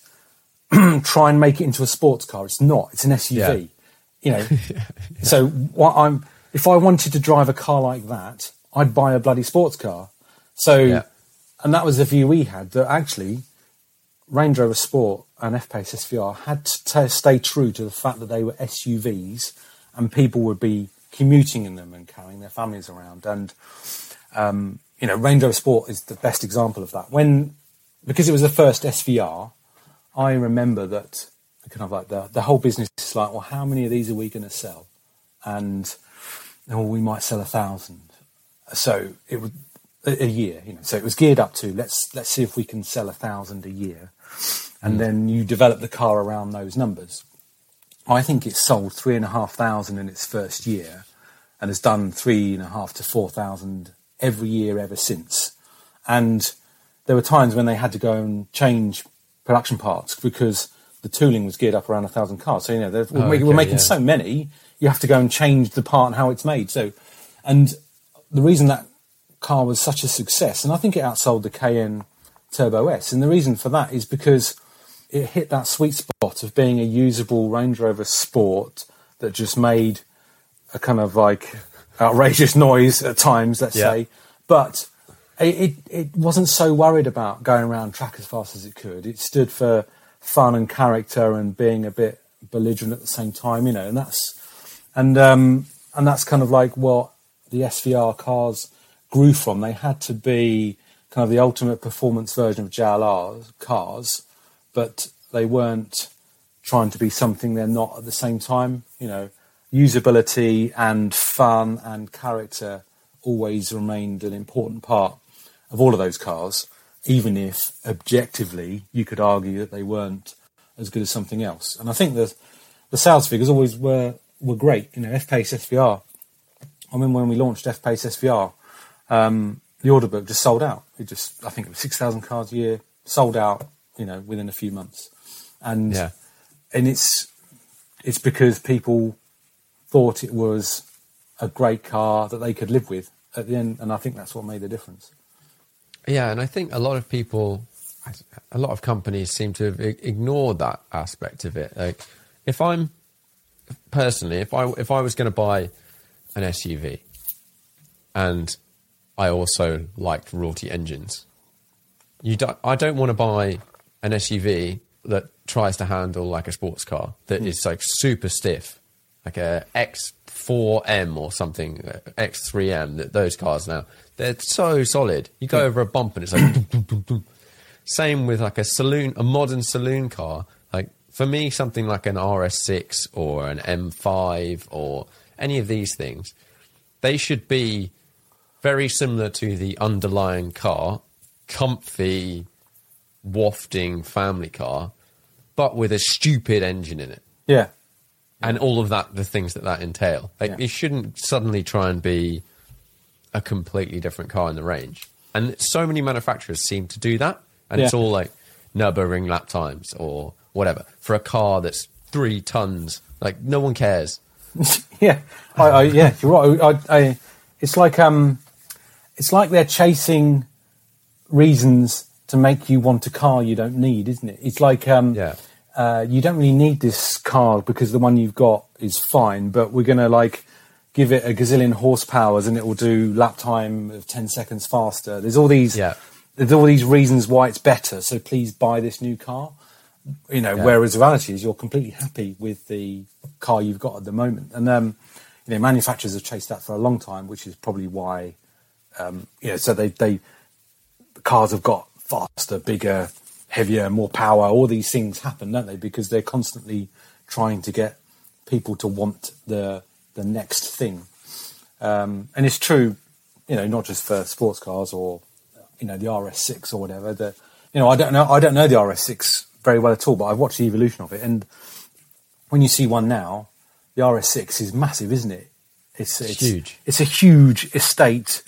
try and make it into a sports car? It's not. It's an SUV. Yeah. You know. yeah. So what I'm if I wanted to drive a car like that, I'd buy a bloody sports car. So, yeah. and that was the view we had that actually Range Rover Sport and F Pace SVR had to stay true to the fact that they were SUVs and people would be commuting in them and carrying their families around. And um, you know, Range Rover Sport is the best example of that. When because it was the first SVR, I remember that kind of like the the whole business is like, well, how many of these are we going to sell? And well, we might sell a thousand. So it was a, a year, you know. So it was geared up to let's let's see if we can sell a thousand a year, and mm. then you develop the car around those numbers. I think it sold three and a half thousand in its first year, and has done three and a half to four thousand every year ever since. And there were times when they had to go and change production parts because the tooling was geared up around a thousand cars. So you know, we're, oh, okay, we're, making yeah. so many, you have to go and change the part and how it's made. So, and the reason that car was such a success, and I think it outsold the Cayenne Turbo S, and the reason for that is because it hit that sweet spot of being a usable Range Rover Sport that just made a kind of like outrageous noise at times, let's yeah. say, but it, it, it wasn't so worried about going around track as fast as it could. It stood for fun and character and being a bit belligerent at the same time, you know, and that's and um, and that's kind of like what the SVR cars grew from. They had to be kind of the ultimate performance version of JLR cars, but they weren't trying to be something they're not at the same time. You know, usability and fun and character always remained an important part of all of those cars, even if objectively you could argue that they weren't as good as something else. And I think the the sales figures always were were great. You know, F Pace SVR. I mean, when we launched F Pace SVR, um, the order book just sold out. It just, I think it was six thousand cars a year, sold out. You know, within a few months, and yeah. and it's it's because people thought it was a great car that they could live with at the end, and I think that's what made the difference. Yeah, and I think a lot of people, a lot of companies seem to have ignored that aspect of it. Like, if I'm personally, if I if I was going to buy an SUV, and I also liked Rorty engines, you don't, I don't want to buy an SUV that tries to handle like a sports car that mm. is like super stiff, like a X4M or something, X3M. Those cars now they're so solid. You go over a bump and it's like. Same with like a saloon, a modern saloon car Like for me, something like an RS6 or an M5 or any of these things, they should be very similar to the underlying car, comfy, wafting family car, but with a stupid engine in it. Yeah. And all of that, the things that that entail. Like, yeah. it shouldn't suddenly try and be a completely different car in the range. And so many manufacturers seem to do that. And yeah. it's all like Nürburgring lap times or whatever for a car that's three tons. Like no one cares. yeah, I, I, yeah, you're right. I, it's like um, it's like they're chasing reasons to make you want a car you don't need, isn't it? It's like um, yeah. uh, you don't really need this car because the one you've got is fine, but we're going to like give it a gazillion horsepowers and it will do lap time of 10 seconds faster. There's all these, Yeah. there's all these reasons why it's better. So please buy this new car. You know, Yeah. whereas the reality is you're completely happy with the car you've got at the moment. And, um, you know, manufacturers have chased that for a long time, which is probably why, um, you know, so they, they, the cars have got faster, bigger, heavier, more power. All these things happen, don't they? Because they're constantly trying to get people to want the the next thing. Um, and it's true, you know, not just for sports cars or you know the RS6 or whatever. The you know I don't know I don't know the RS6 very well at all, but I've watched the evolution of it, and when you see one now, the RS6 is massive, isn't it? It's, it's huge. It's a huge estate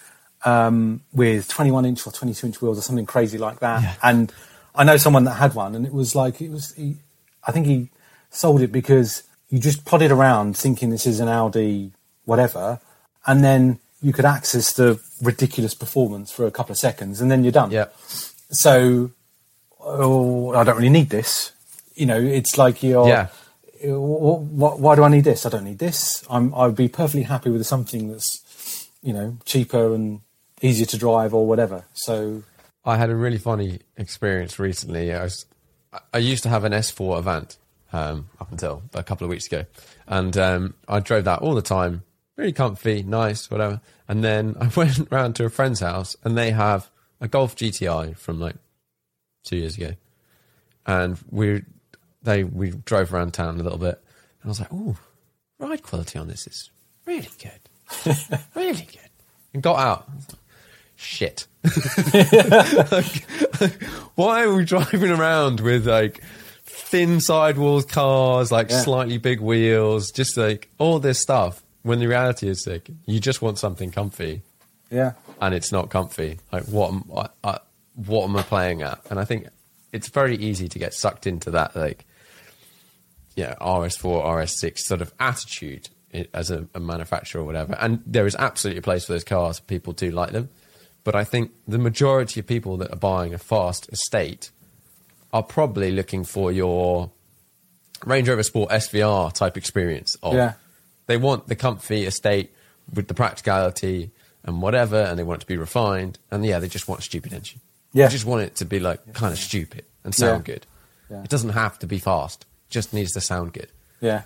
um, with 21 inch or 22 inch wheels or something crazy like that. And I know someone that had one, and it was like it was. He, I think he sold it because you just plodded around thinking this is an Audi whatever, and then you could access the ridiculous performance for a couple of seconds, and then you're done. Yeah. So, oh, I don't really need this. You know, it's like you're. Yeah. "Wh- wh- Why do I need this? I don't need this. I'm. I'd be perfectly happy with something that's, you know, cheaper and easier to drive or whatever. So, I had a really funny experience recently. I was, I used to have an S4 Avant um, up until a couple of weeks ago, and um, I drove that all the time, really comfy, nice, whatever. And then I went round to a friend's house, and they have a Golf GTI from like two years ago, and we they we drove around town a little bit, and I was like, oh, ride quality on this is really good, really good, and got out. I was like, Shit. like, why are we driving around with like thin sidewalls cars, like Yeah. slightly big wheels, just like all this stuff? When the reality is, like, you just want something comfy, yeah, and it's not comfy. Like, what am I, I, what am I playing at? And I think it's very easy to get sucked into that, like, yeah, RS4, RS6 sort of attitude as a, a manufacturer or whatever. And there is absolutely a place for those cars. People do like them. But I think the majority of people that are buying a fast estate are probably looking for your Range Rover Sport SVR type experience. Of Yeah. They want the comfy estate with the practicality and whatever, and they want it to be refined. And yeah, they just want a stupid engine. Yeah. They just want it to be like kind of stupid and sound Yeah. good. Yeah. It doesn't have to be fast. It just needs to sound good. yeah,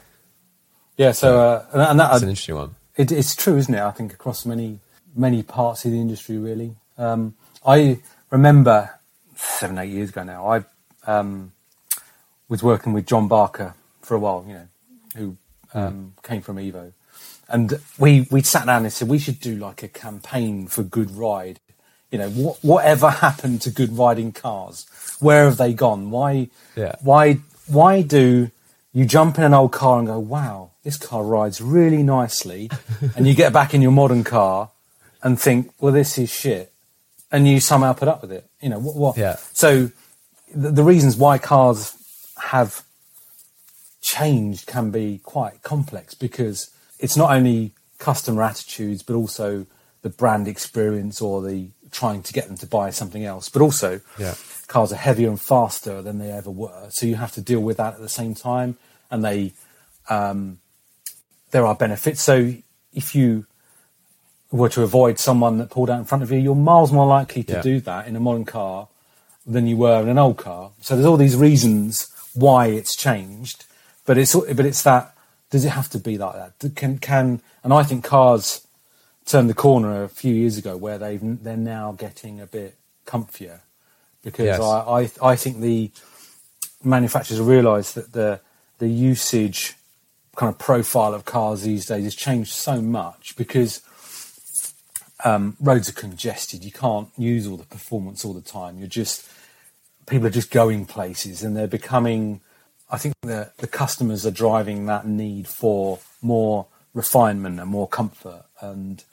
yeah. So, uh, and, and that, That's an interesting one. It, it's true, isn't it? I think across many many parts of the industry, really. Um, I remember seven, eight years ago now. I um, was working with John Barker for a while, you know, who um, came from Evo, and we we sat down and said we should do like a campaign for good ride. You know, what, whatever happened to good riding cars? Where have they gone? Why? Yeah. Why? Why do you jump in an old car and go, "Wow, this car rides really nicely," and you get back in your modern car and think, "Well, this is shit," and you somehow put up with it. You know what? what? Yeah. So the, the reasons why cars have changed can be quite complex because it's not only customer attitudes but also the brand experience or the trying to get them to buy something else but also Yeah. cars are heavier and faster than they ever were so you have to deal with that at the same time and they um, there are benefits so if you were to avoid someone that pulled out in front of you you're miles more likely to Yeah. do that in a modern car than you were in an old car. So there's all these reasons why it's changed, but it's but it's that does it have to be like that? Can can and I think cars turned the corner a few years ago where they they're now getting a bit comfier because Yes. I, I I think the manufacturers realise that the the usage kind of profile of cars these days has changed so much because um, roads are congested. You can't use all the performance all the time. You're just people are just going places, and they're becoming. I think the the customers are driving that need for more refinement and more comfort. And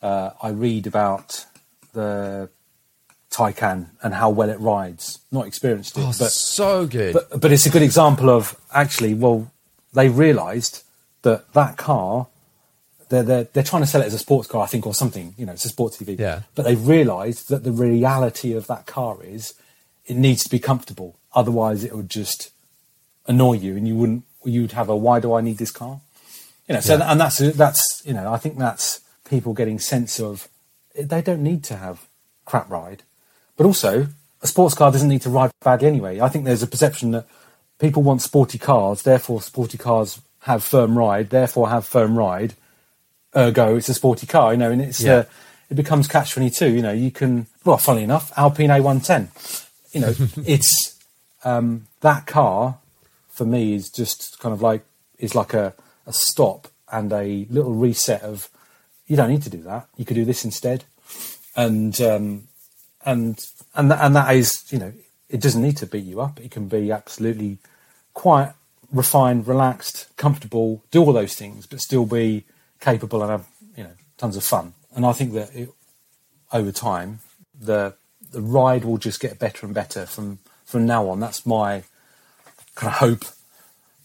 uh, I read about the Taycan and how well it rides. Not experienced it, Oh, but so good. but but it's a good example of actually, well, they realised that that car, they're, they're they're trying to sell it as a sports car, I think, or something. You know, it's a sports TV. Yeah. But they've realised that the reality of that car is it needs to be comfortable. Otherwise, it would just annoy you, and you wouldn't you'd have a why do I need this car? You know, so Yeah. and that's that's you know I think that's people getting sense of they don't need to have crap ride, but also a sports car doesn't need to ride badly anyway. I think there's a perception that people want sporty cars, therefore sporty cars have firm ride, therefore have firm ride. Ergo, it's a sporty car, you know, and it's Yeah. uh, it becomes catch twenty two. You know, you can well, funnily enough, Alpine A one ten. You know, it's um, that car for me is just kind of like is like a, a stop and a little reset of you don't need to do that. You could do this instead, and um, and and that, and that is you know it doesn't need to beat you up. It can be absolutely quiet, refined, relaxed, comfortable, do all those things, but still be capable and have you know tons of fun. And I think that it, over time the the ride will just get better and better from from now on. That's my kind of hope.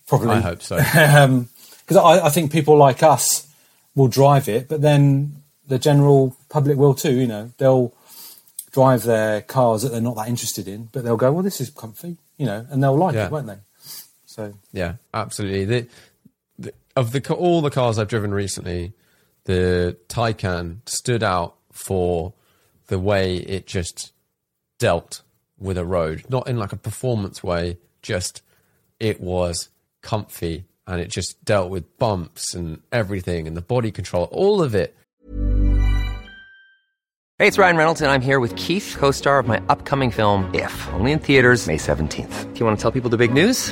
Probably, I hope so. Um, because I, I think people like us will drive it, but then the general public will too. You know, they'll drive their cars that they're not that interested in, but they'll go, "Well, this is comfy," you know, and they'll like Yeah. it, won't they? So Yeah, absolutely. The, of the all the cars I've driven recently, the Taycan stood out for the way it just dealt with a road, not in like a performance way, just it was comfy and it just dealt with bumps and everything and the body control, all of it. Hey, it's Ryan Reynolds, and I'm here with Keith, co star of my upcoming film, If, only in theaters, May 17th. Do you want to tell people the big news?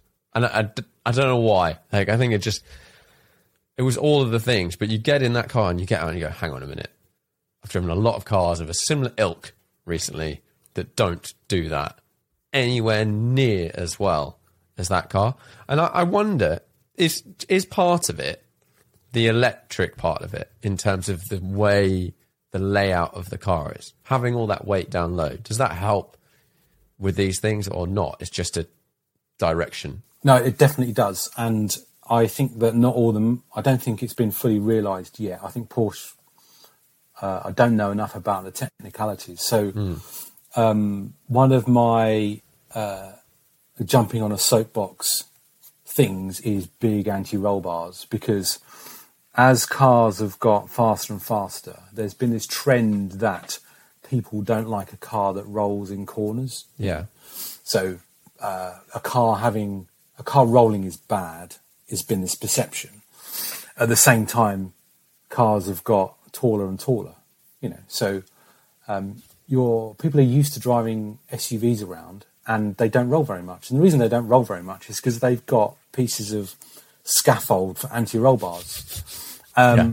and I, I, I don't know why. Like I think it just it was all of the things. But you get in that car and you get out and you go, hang on a minute. I've driven a lot of cars of a similar ilk recently that don't do that anywhere near as well as that car. And I, I wonder is is part of it the electric part of it in terms of the way the layout of the car is having all that weight down low. Does that help? with these things or not? It's just a direction. No, it definitely does, and I think that not all of them. I don't think it's been fully realised yet. I think Porsche. Uh, I don't know enough about the technicalities. So, um, one of my uh, jumping on a soapbox things is big anti-roll bars because as cars have got faster and faster, there's been this trend that people don't like a car that rolls in corners. Yeah. So uh, a car having a car rolling is bad has been this perception. At the same time, cars have got taller and taller. You know, so um, your people are used to driving SUVs around, and they don't roll very much. And the reason they don't roll very much is because they've got pieces of scaffold for anti-roll bars. Um, Yeah.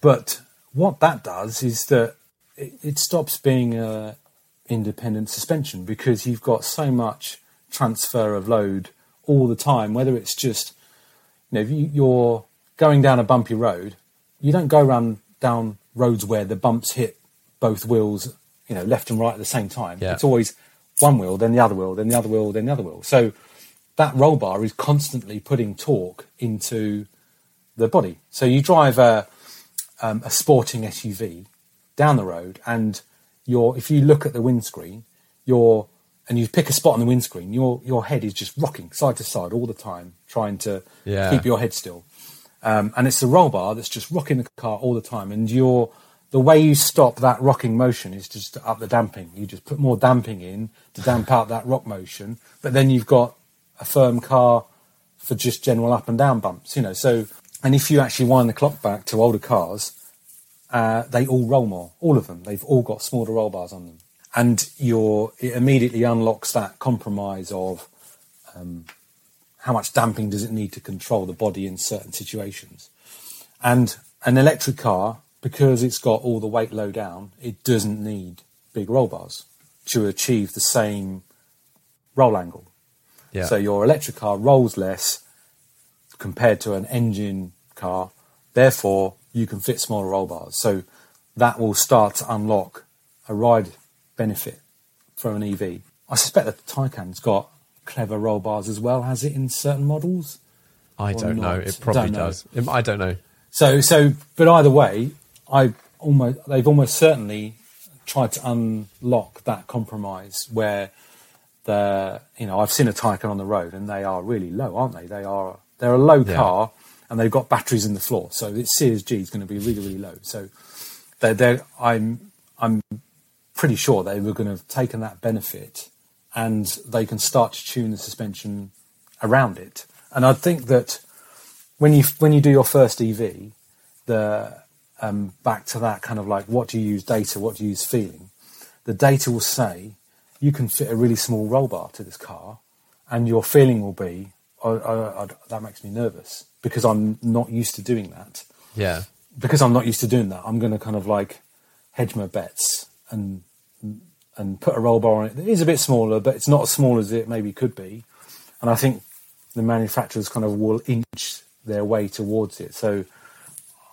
But what that does is that it, it stops being a independent suspension because you've got so much transfer of load all the time. Whether it's just you know if you, you're going down a bumpy road, you don't go around down roads where the bumps hit both wheels, you know, left and right at the same time. Yeah. It's always one wheel, then the other wheel, then the other wheel, then the other wheel. So that roll bar is constantly putting torque into the body. So you drive a um, a sporting SUV down the road, and you're if you look at the windscreen, you're and you pick a spot on the windscreen, your your head is just rocking side to side all the time, trying to Yeah. keep your head still. Um, and it's the roll bar that's just rocking the car all the time, and you're the way you stop that rocking motion is just up the damping. You just put more damping in to damp out that rock motion, but then you've got a firm car for just general up and down bumps. You know, so and if you actually wind the clock back to older cars, uh, they all roll more. All of them. They've all got smaller roll bars on them, and you're it immediately unlocks that compromise of um, how much damping does it need to control the body in certain situations, and an electric car because it's got all the weight low down, it doesn't need big roll bars to achieve the same roll angle. Yeah. So your electric car rolls less compared to an engine car. Therefore, you can fit smaller roll bars. So that will start to unlock a ride benefit from an EV. I suspect that the Taycan's got clever roll bars as well, has it in certain models? I don't know. not. It probably Don't know. does. I don't know. So, so, but either way, I almost they've almost certainly tried to unlock that compromise where the you know I've seen a Taycan on the road and they are really low, aren't they? They are they're a low Yeah. car and they've got batteries in the floor, so its C of G is going to be really really low. So they're, they're I'm I'm pretty sure they were going to have taken that benefit and they can start to tune the suspension around it. And I think that when you when you do your first EV, the um, back to that kind of like what do you use data, what do you use feeling, the data will say you can fit a really small roll bar to this car, and your feeling will be oh, oh, oh, that makes me nervous because I'm not used to doing that. Yeah. Because I'm not used to doing that, I'm going to kind of like hedge my bets and and put a roll bar on it that is a bit smaller, but it's not as small as it maybe could be. And I think the manufacturers kind of will inch their way towards it. So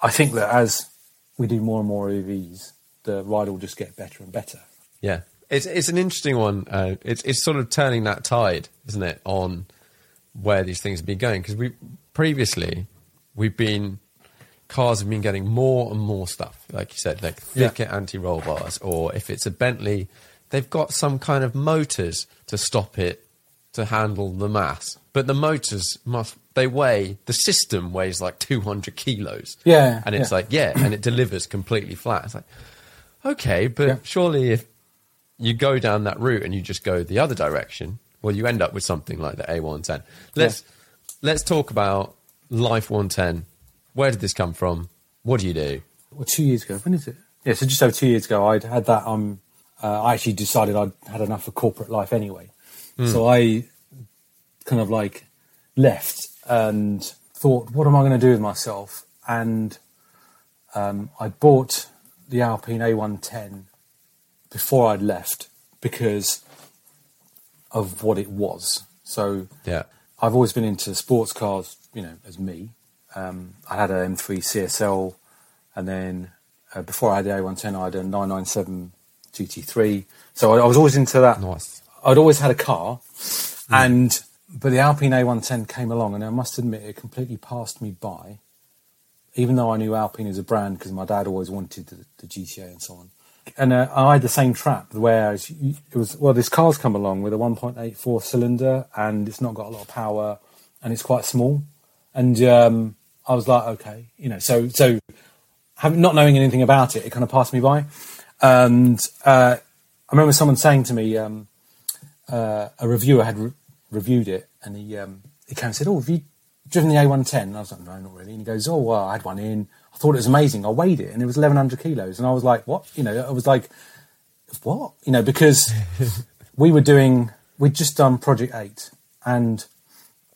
I think that as we do more and more EVs, the ride will just get better and better. Yeah, it's it's an interesting one. Uh, it's it's sort of turning that tide, isn't it, on where these things have been going? Because we previously we've been cars have been getting more and more stuff, like you said, like Yeah. thicker anti-roll bars, or if it's a Bentley, they've got some kind of motors to stop it to handle the mass. But the motors must they weigh the system weighs like two hundred kilos. Yeah, and it's yeah. like yeah, and it delivers completely flat. It's like okay, but Yeah. surely if you go down that route and you just go the other direction, well, you end up with something like the A110. Let's let's talk about Life 110. Where did this come from? What do you do? Well, two years ago. When is it? Yeah, so just over two years ago, I'd had that. Um, uh, I actually decided I'd had enough of corporate life anyway. So I kind of like left and thought, what am I going to do with myself? And um, I bought the Alpine A110 before I'd left because of what it was. So Yeah, I've always been into sports cars, you know, as me. Um, I had an M3 CSL, and then uh, before I had the A110, I had a 997 GT3. So I, I was always into that. nice. I'd always had a car, and but the Alpine A110 came along, and I must admit it completely passed me by. Even though I knew Alpine as a brand because my dad always wanted the, the GTA and so on, and uh, I had the same trap where it was well, this car's come along with a 1.84 cylinder, and it's not got a lot of power, and it's quite small, and um, I was like, okay, you know, so so having not knowing anything about it, it kind of passed me by, and uh, I remember someone saying to me. Um, uh, a reviewer had re- reviewed it, and he um, he came and said, "Oh, have you driven the A110?" And I was like, "No, not really." And he goes, "Oh, well, I had one in. I thought it was amazing. I weighed it, and it was 1,100 kilos." And I was like, "What?" You know, I was like, "What?" You know, because we were doing, we'd just done Project Eight, and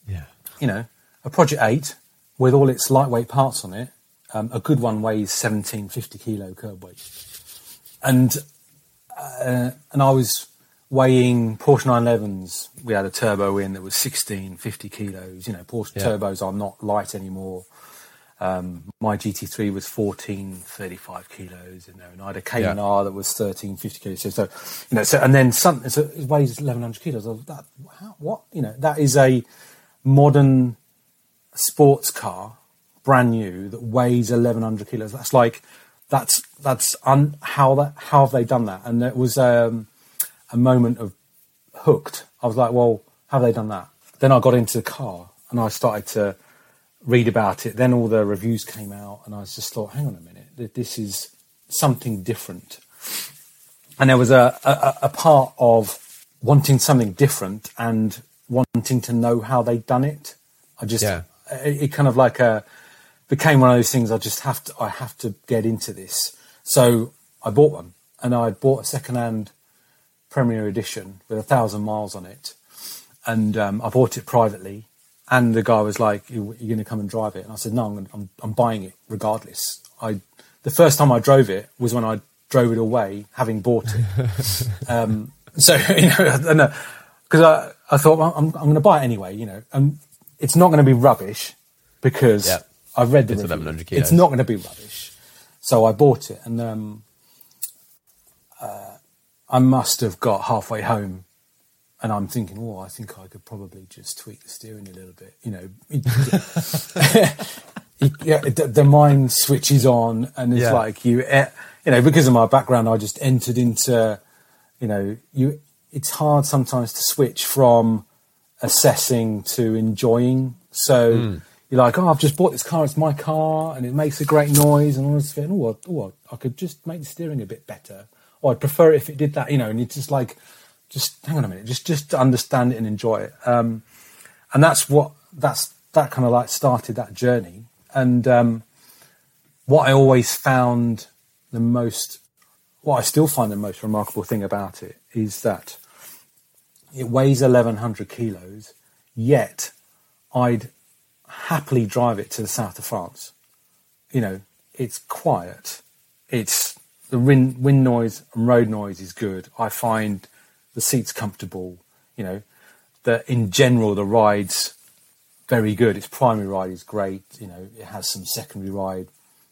Yeah, you know, a Project 8 with all its lightweight parts on it, um, a good one weighs 1750 kilo curb weight. And, uh, and I was weighing Porsche 911s. We had a turbo in that was 1650 kilos. You know, Porsche Yeah. turbos are not light anymore. Um, my GT3 was 1435 kilos, you know, and I had a Cayman Yeah. R that was 1350 kilos. So, so, you know, so, and then some, so it weighs 1100 kilos. I was, that, how, what? You know, that is a modern sports car, brand new, that weighs 1100 kilos. That's like, that's, that's un, how that, how have they done that? And it was, um, a moment of hooked. I was like, well, how have they done that? Then I got into the car and I started to read about it. Then all the reviews came out, and I just thought, hang on a minute, th- this is something different. And there was a, a, a part of wanting something different and wanting to know how they'd done it. I just, Yeah. It, it kind of like a, became one of those things. I just have to, I have to get into this. So I bought one, and I bought a second-hand Premier Edition with a thousand miles on it, and um, I bought it privately. And the guy was like, "You- "You're going to come and drive it?" And I said, "No, I'm, gonna, I'm, I'm buying it regardless." I, the first time I drove it was when I drove it away, having bought it. um, so you know, because I, I thought well, I'm, I'm going to buy it anyway. You know, and it's not going to be rubbish because Yeah. I've read the It's review. 1100 It's not going to be rubbish. So I bought it, and um, uh, I must have got halfway home, and I'm thinking, oh, I think I could probably just tweak the steering a little bit. You know, yeah, the, the mind switches on, and it's Yeah. like you, eh, you know, because of my background, I just entered into, you know, you. It's hard sometimes to switch from assessing to enjoying. So you're like, oh, I've just bought this car; it's my car, and it makes a great noise, and all this thing. Oh, I- oh, I could just make the steering a bit better, or I'd prefer it if it did that. You know, and it's just like, just hang on a minute, just just understand it and enjoy it. Um, and that's what that's that kind of like started that journey. And um, what I always found the most, what I still find the most remarkable thing about it is that it weighs 1100 kilos, yet I'd happily drive it to the south of France. You know, it's quiet. It's the wind, wind noise and road noise is good. I find the seats comfortable. You know, that in general the rides very good. Its primary ride is great. You know, it has some secondary ride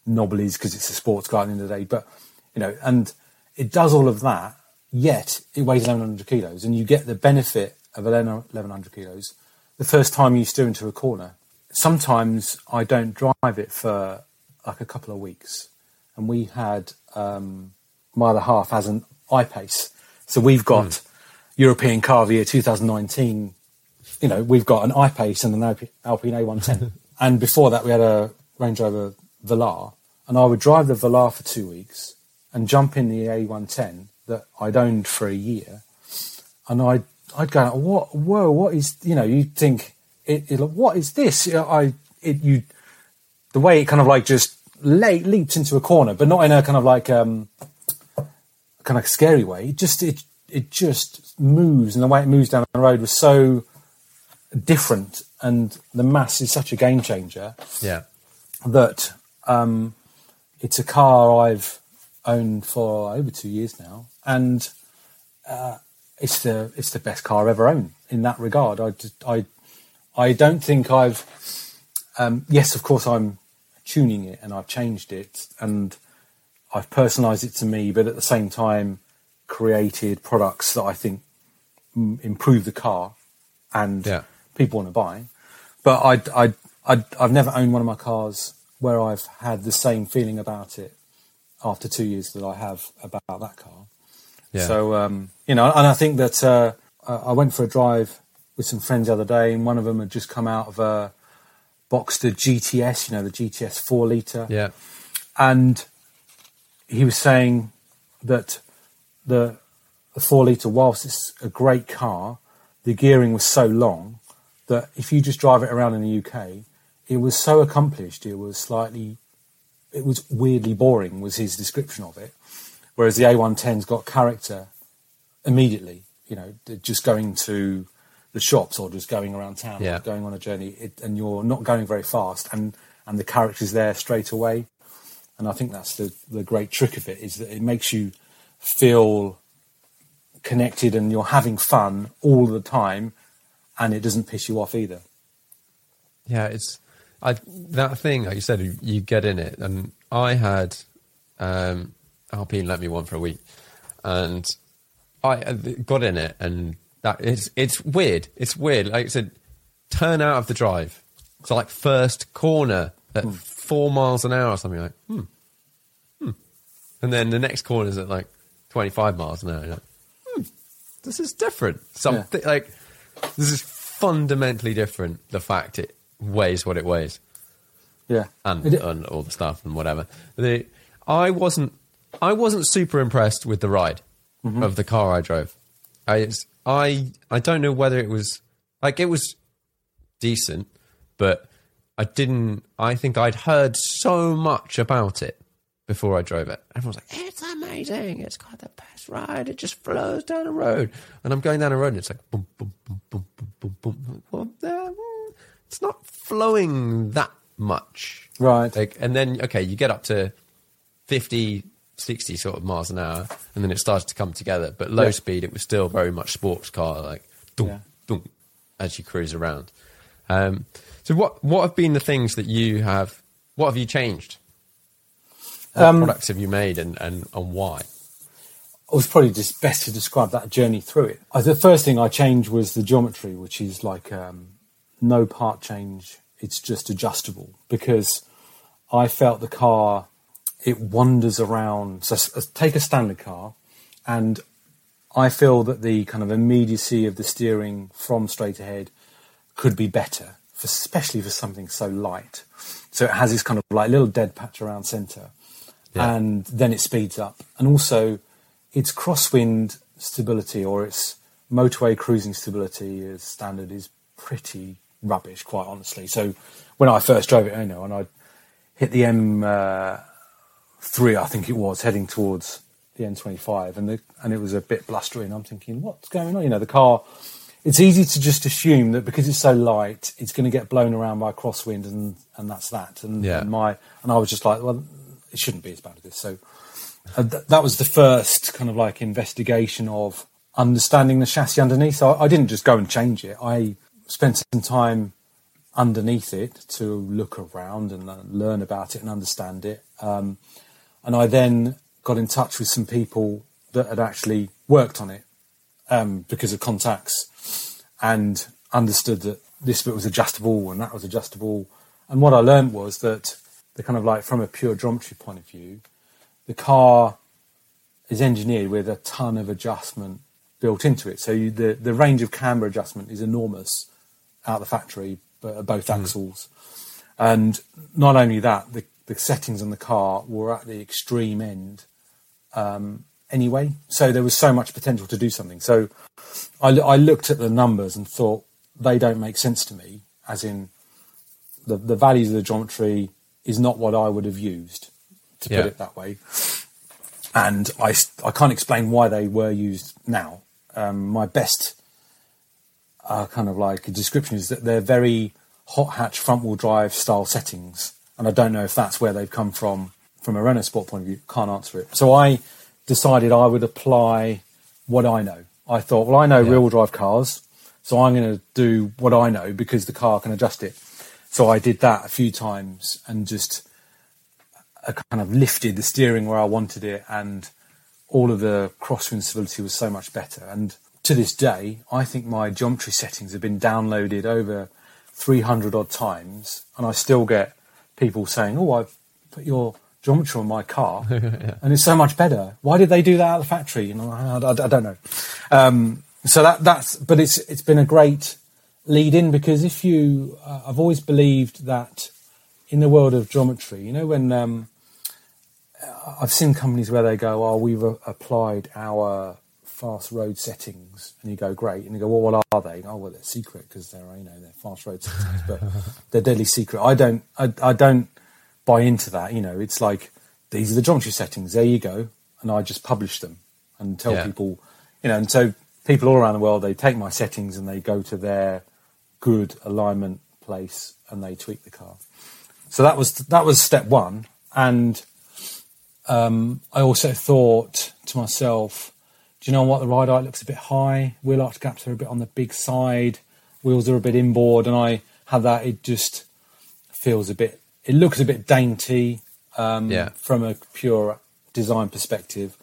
knobblies because it's a sports car in the the day. But you know, and it does all of that. Yet it weighs 1100 kilos, and you get the benefit of 1100 kilos the first time you steer into a corner. Sometimes I don't drive it for like a couple of weeks, and we had um, my other half has an I-Pace, so we've got European Car of the Year 2019 you know, we've got an I-Pace and an Alpine A110. and before that, we had a Range Rover Velar. And I would drive the Velar for two weeks and jump in the A110 that I'd owned for a year. And I'd, I'd go, what, whoa, what is, you know, you think, it, it, what is this? You know, I, it, you, the way it kind of like just le- leaps into a corner, but not in a kind of like, um, kind of scary way. It just, it, it just moves and the way it moves down the road was so, different and the mass is such a game changer Yeah. that um, it's a car I've owned for over two years now, and uh, it's the it's the best car I've ever owned in that regard. I just, I I don't think I've um, yes, of course I'm tuning it and I've changed it and I've personalised it to me, but at the same time created products that I think mm, improve the car and Yeah. people want to buy. But I, I, I, I've never owned one of my cars where I've had the same feeling about it after two years that I have about that car. Yeah. So, um, you know, and I think that uh, I went for a drive with some friends the other day, and one of them had just come out of a Boxster GTS, you know, the GTS 4 litre Yeah. and he was saying that the, the four litre, whilst it's a great car, the gearing was so long that if you just drive it around in the UK, it was so accomplished. It was slightly, it was weirdly boring. Was his description of it. Whereas the A110's got character immediately. You know, just going to the shops or just going around town, Yeah. going on a journey, it, and you're not going very fast, and and the character's there straight away. And I think that's the the great trick of it is that it makes you feel connected and you're having fun all the time, and it doesn't piss you off either. Yeah, it's I that thing like you said. You, you get in it, and I had um, Alpine let me one for a week, and I uh, got in it, and that it's it's weird. It's weird. Like I said, turn out of the drive. So like first corner at four miles an hour or something like hmm, hmm, and then the next corner is at like twenty five miles an hour. You're like, hmm, this is different. Something like this is fundamentally different. The fact it weighs what it weighs Yeah, and, and all the stuff and whatever. The, I wasn't I wasn't super impressed with the ride mm-hmm. of the car I drove. I it's, I I don't know whether it was like it was decent, but I didn't. I think I'd heard so much about it before I drove it. Everyone's like, "It's amazing! It's got the best ride. It just flows down the road." And I'm going down the road, and it's like boom, boom, boom, boom, boom, boom, boom. Well, it's not flowing that much, Right. Like, and then okay, you get up to 50, 60 sort of miles an hour, and then it started to come together. But low Yeah. speed, it was still very much sports car, like dum, Yeah. dum, as you cruise around. Um, so, what what have been the things that you have? What have you changed? What Um, products have you made, and, and and why? it was probably just best to describe that journey through it. Uh, The first thing I changed was the geometry, which is like um, no part change. It's just adjustable because I felt the car it wanders around. So uh, take a standard car, and I feel that the kind of immediacy of the steering from straight ahead could be better, for, especially for something so light. So it has this kind of like little dead patch around centre, Yeah. and then it speeds up. And also, its crosswind stability or its motorway cruising stability as standard is pretty rubbish, quite honestly. So when I first drove it, you know, and I hit the M uh, three, I think it was, heading towards the M25, and the, and it was a bit blustery, and I'm thinking, what's going on? You know, the car. It's easy to just assume that because it's so light, it's going to get blown around by crosswind, and and that's that. And, Yeah. and my and I was just like, well, it shouldn't be as bad as this. So uh, th- that was the first kind of like investigation of understanding the chassis underneath. So I, I didn't just go and change it. I spent some time underneath it to look around and uh, learn about it and understand it. Um, and I then got in touch with some people that had actually worked on it um, because of contacts and understood that this bit was adjustable and that was adjustable. And what I learned was that the kind of like from a pure geometry point of view, the car is engineered with a ton of adjustment built into it. So you, the the range of camber adjustment is enormous out the factory, but at both axles. And not only that, the, the settings on the car were at the extreme end um, anyway. So there was so much potential to do something. So I looked at the numbers and thought they don't make sense to me, as in the, the values of the geometry is not what I would have used, to Yeah. put it that way. And I, I can't explain why they were used now. Um, my best uh, kind of like description is that they're very hot hatch front wheel drive style settings. And I don't know if that's where they've come from from a Renault Sport point of view. Can't answer it. So I decided I would apply what I know. I thought, well, I know Yeah. rear drive cars, so I'm going to do what I know because the car can adjust it. So I did that a few times and just uh, kind of lifted the steering where I wanted it, and all of the crosswind stability was so much better. And to this day, I think my geometry settings have been downloaded over 300 odd times, and I still get people saying, "Oh, I've put your geometry on my car, and it's so much better. Why did they do that at the factory?" You know, I, I- I don't know. Um, so that that's, but it's it's been a great lead in because if you, uh, I've always believed that in the world of geometry, you know, when um, I've seen companies where they go, "Oh, we've uh, applied our fast road settings," and you go, "Great," and you go, "Well, what are they?" Oh, well, they're secret because they're you know they're fast road settings, but they're deadly secret. I don't, I, I don't buy into that. You know, it's like these are the geometry settings. There you go, and I just publish them and tell Yeah. people, you know, and so people all around the world they take my settings and they go to their good alignment place and they tweak the car. So that was that was step one, and um, I also thought to myself, do you know what? The ride height looks a bit high. Wheel arch gaps are a bit on the big side. Wheels are a bit inboard, and I had that. It just feels a bit. It looks a bit dainty um, Yeah. from a pure design perspective.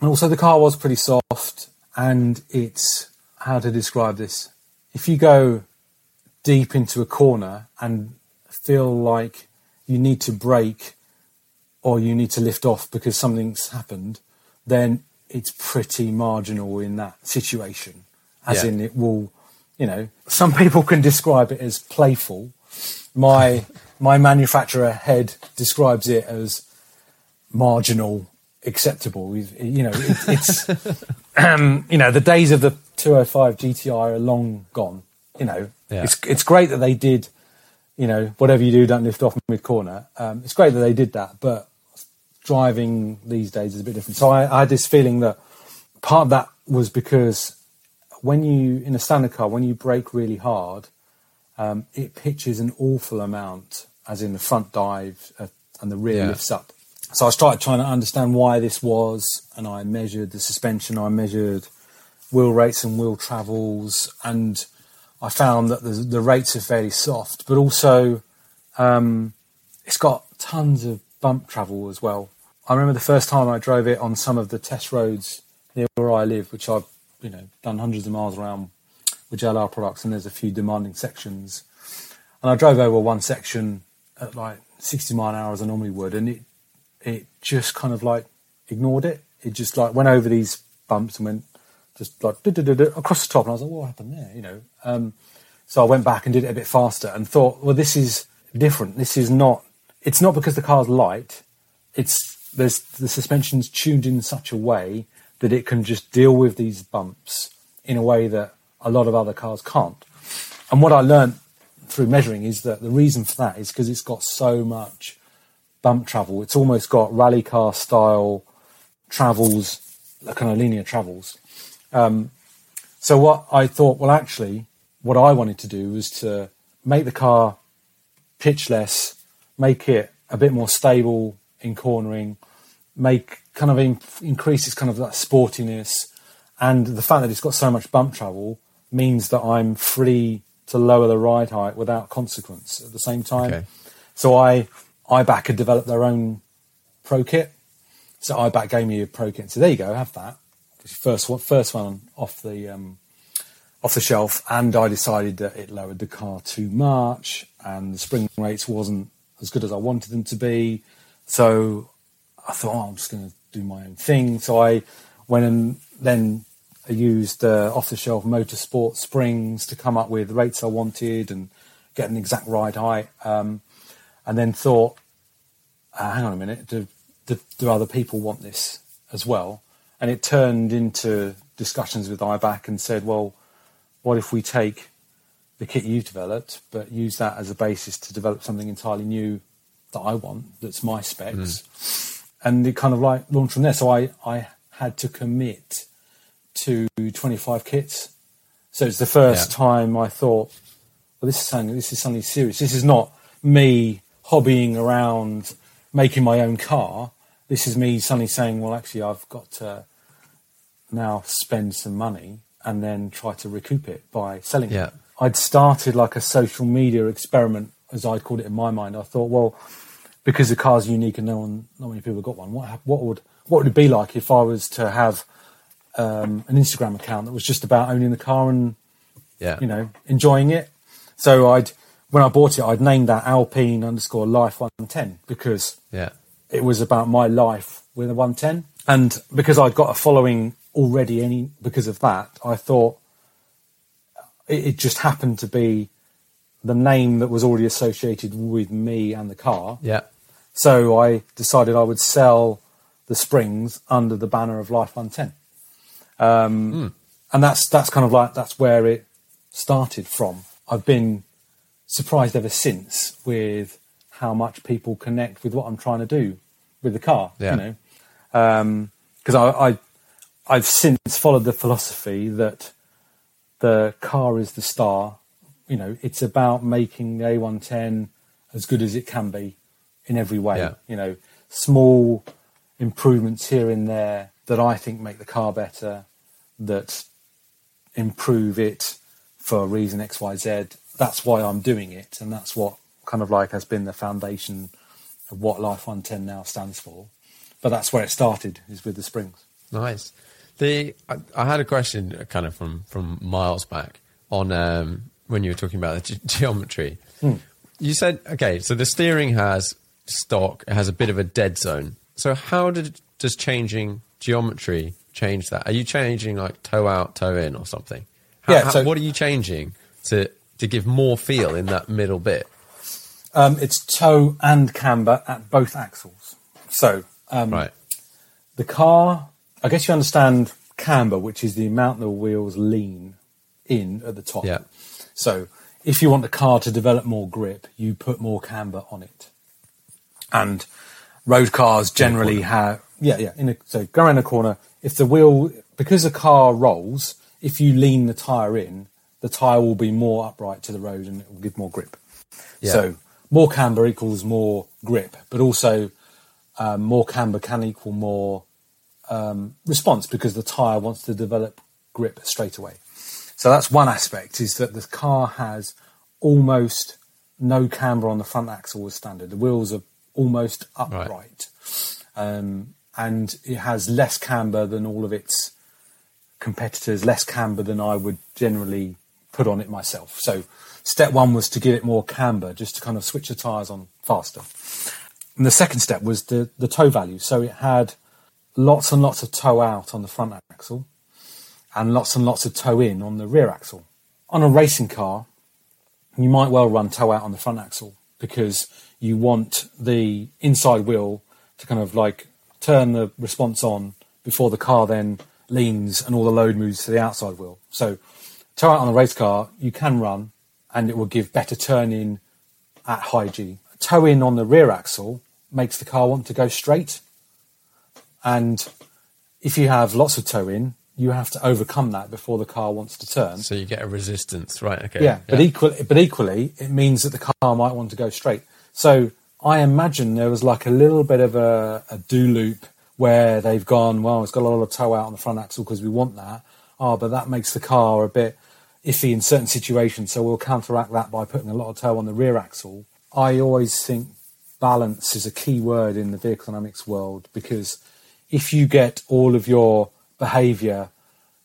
And also, the car was pretty soft, and it's how to describe this. If you go deep into a corner and feel like you need to brake or you need to lift off because something's happened, then it's pretty marginal in that situation. As Yeah. in, it will, you know, some people can describe it as playful. My my manufacturer head describes it as marginal, acceptable. You know, it, it's um, you know the days of the 205 GTI are long gone. You know, Yeah. it's it's great that they did you know, whatever you do, don't lift off mid corner. Um, it's great that they did that, but driving these days is a bit different. So I, I had this feeling that part of that was because when you in a standard car, when you brake really hard, um, it pitches an awful amount, as in the front dive uh, and the rear Yeah. lifts up. So I started trying to understand why this was, and I measured the suspension, I measured wheel rates and wheel travels, and I found that the, the rates are fairly soft, but also um, it's got tons of bump travel as well. I remember the first time I drove it on some of the test roads near where I live, which I've you know done hundreds of miles around with JLR products, and there's a few demanding sections. And I drove over one section at like 60 mile an hour as I normally would, and it it just kind of like ignored it. It just like went over these bumps and went just like across the top, and I was like, what happened there? You know. Um, so I went back and did it a bit faster and thought, well, this is different. This is not. It's not because the car's light. It's there's the suspension's tuned in such a way that it can just deal with these bumps in a way that a lot of other cars can't. And what I learned through measuring is that the reason for that is because it's got so much bump travel. It's almost got rally car style travels, kind of linear travels. Um, so what I thought, well, actually, what I wanted to do was to make the car pitch less, make it a bit more stable in cornering, make kind of in, increase its kind of that sportiness, and the fact that it's got so much bump travel means that I'm free to lower the ride height without consequence at the same time. Okay. So I Eibach had developed their own pro kit. So Eibach gave me a pro kit. So there you go, have that. First one, first one off the um, off the shelf, and I decided that it lowered the car too much, and the spring rates wasn't as good as I wanted them to be. So I thought, oh, I'm just going to do my own thing. So I went and then I used uh, off the shelf motorsport springs to come up with the rates I wanted and get an exact ride height. Um, and then thought, uh, hang on a minute, do, do, do other people want this as well? And it turned into discussions with Eibach and said, well, what if we take the kit you've developed, but use that as a basis to develop something entirely new that I want, that's my specs? Mm. And it kind of like launched from there. So I, I had to commit to 25 kits. So it's the first Yeah. time I thought, well, this is something, this is something serious. This is not me hobbying around making my own car. This is me suddenly saying, well, actually, I've got to now spend some money and then try to recoup it by selling Yeah. it. I'd started like a social media experiment, as I'd called it in my mind. I thought, well, because the car's unique and no one, not many people have got one. What what would what would it be like if I was to have um, an Instagram account that was just about owning the car and Yeah. you know enjoying it? So I'd when I bought it, I'd named that Alpine underscore Life One Ten because Yeah. it was about my life with a 110 and because i'd got a following already any because of that i thought it, it just happened to be the name that was already associated with me and the car Yeah. So i decided i would sell the springs under the banner of life 110 um, and that's that's kind of like that's where it started from. I've been surprised ever since with how much people connect with what i'm trying to do with the car Yeah. you know because I, I I've since followed the philosophy that the car is the star. You know, it's about making the A110 as good as it can be in every way. Yeah. You know, small improvements here and there that I think make the car better, that improve it for a reason X, Y, Z. That's why I'm doing it, and that's what kind of like has been the foundation of what Life 110 now stands for. But that's where it started, is with the springs. Nice. The I, I had a question, uh, kind of from from miles back on um, when you were talking about the ge- geometry. You said okay, so the steering has stock, it has a bit of a dead zone. So how did does changing geometry change that? Are you changing like toe out, toe in, or something? How, Yeah, how- so- what are you changing to to give more feel in that middle bit? Um, it's toe and camber at both axles. So um, Right. the car, I guess you understand camber, which is the amount the wheels lean in at the top. Yeah. So if you want the car to develop more grip, you put more camber on it. And road cars generally have, yeah, yeah. In a, so go around a corner. If the wheel, because the car rolls, if you lean the tire in, the tire will be more upright to the road and it will give more grip. Yeah. So more camber equals more grip, but also um, more camber can equal more um, response because the tire wants to develop grip straight away. So that's one aspect is that the car has almost no camber on the front axle as standard. The wheels are almost upright. Um, and it has less camber than all of its competitors, less camber than I would generally put on it myself. So step one was to give it more camber, just to kind of switch the tyres on faster. And the second step was the, the toe value. So it had lots and lots of toe out on the front axle and lots and lots of toe in on the rear axle. On a racing car, you might well run toe out on the front axle because you want the inside wheel to kind of like turn the response on before the car then leans and all the load moves to the outside wheel. So toe out on a race car, you can run and it will give better turn in at high G. Toe in on the rear axle makes the car want to go straight. And if you have lots of toe in, you have to overcome that before the car wants to turn. So you get a resistance, right? Okay. Yeah, but equally, but equally, it means that the car might want to go straight. So I imagine there was like a little bit of a, a do loop where they've gone, well, it's got a lot of toe out on the front axle because we want that. Oh, but that makes the car a bit iffy in certain situations, so we'll counteract that by putting a lot of toe on the rear axle. I always think balance is a key word in the vehicle dynamics world because if you get all of your behavior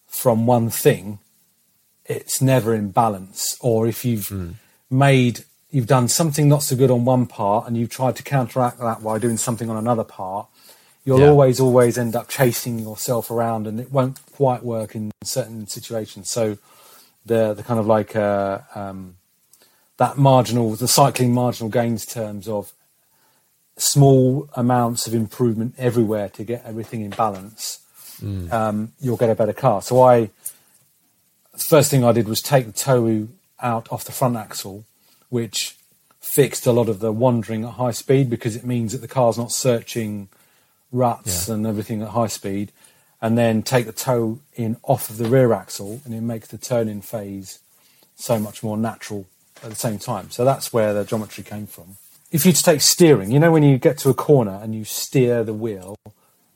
from one thing, it's never in balance. Or if you've hmm. made, you've done something not so good on one part and you've tried to counteract that by doing something on another part, you'll Yeah. always, always end up chasing yourself around and it won't quite work in certain situations. So the, the kind of like, uh, um, that marginal, the cycling marginal gains terms of small amounts of improvement everywhere to get everything in balance, um, you'll get a better car. So I, first thing I did was take the toe out off the front axle, which fixed a lot of the wandering at high speed because it means that the car's not searching ruts Yeah. and everything at high speed. And then take the toe in off of the rear axle, and it makes the turn-in phase so much more natural at the same time. So that's where the geometry came from. If you take steering, you know, when you get to a corner and you steer the wheel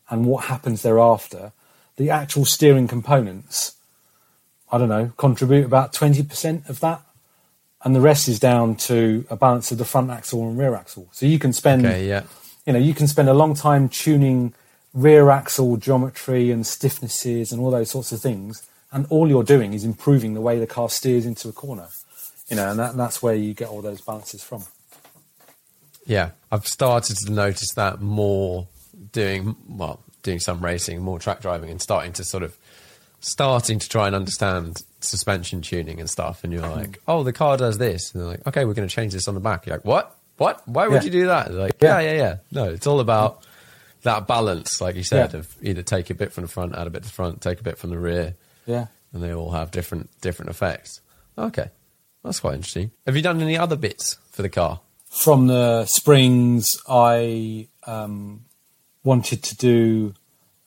and what happens thereafter, the actual steering components, I don't know, contribute about 20% of that. And the rest is down to a balance of the front axle and rear axle. So you can spend, Okay. Yeah. you know, you can spend a long time tuning rear axle geometry and stiffnesses and all those sorts of things. And all you're doing is improving the way the car steers into a corner. You know, and that, that's where you get all those balances from. Yeah, I've started to notice that more doing well, doing some racing, more track driving, and starting to sort of starting to try and understand suspension tuning and stuff. And you're like, oh, the car does this, and they're like, okay, we're going to change this on the back. You're like, what? What? Why would Yeah. you do that? They're like, yeah, Yeah. yeah, yeah. No, it's all about that balance, like you said, Yeah. of either take a bit from the front, add a bit to the front, take a bit from the rear, Yeah. and they all have different different effects. Okay, that's quite interesting. Have you done any other bits for the car? from the springs, I um, wanted to do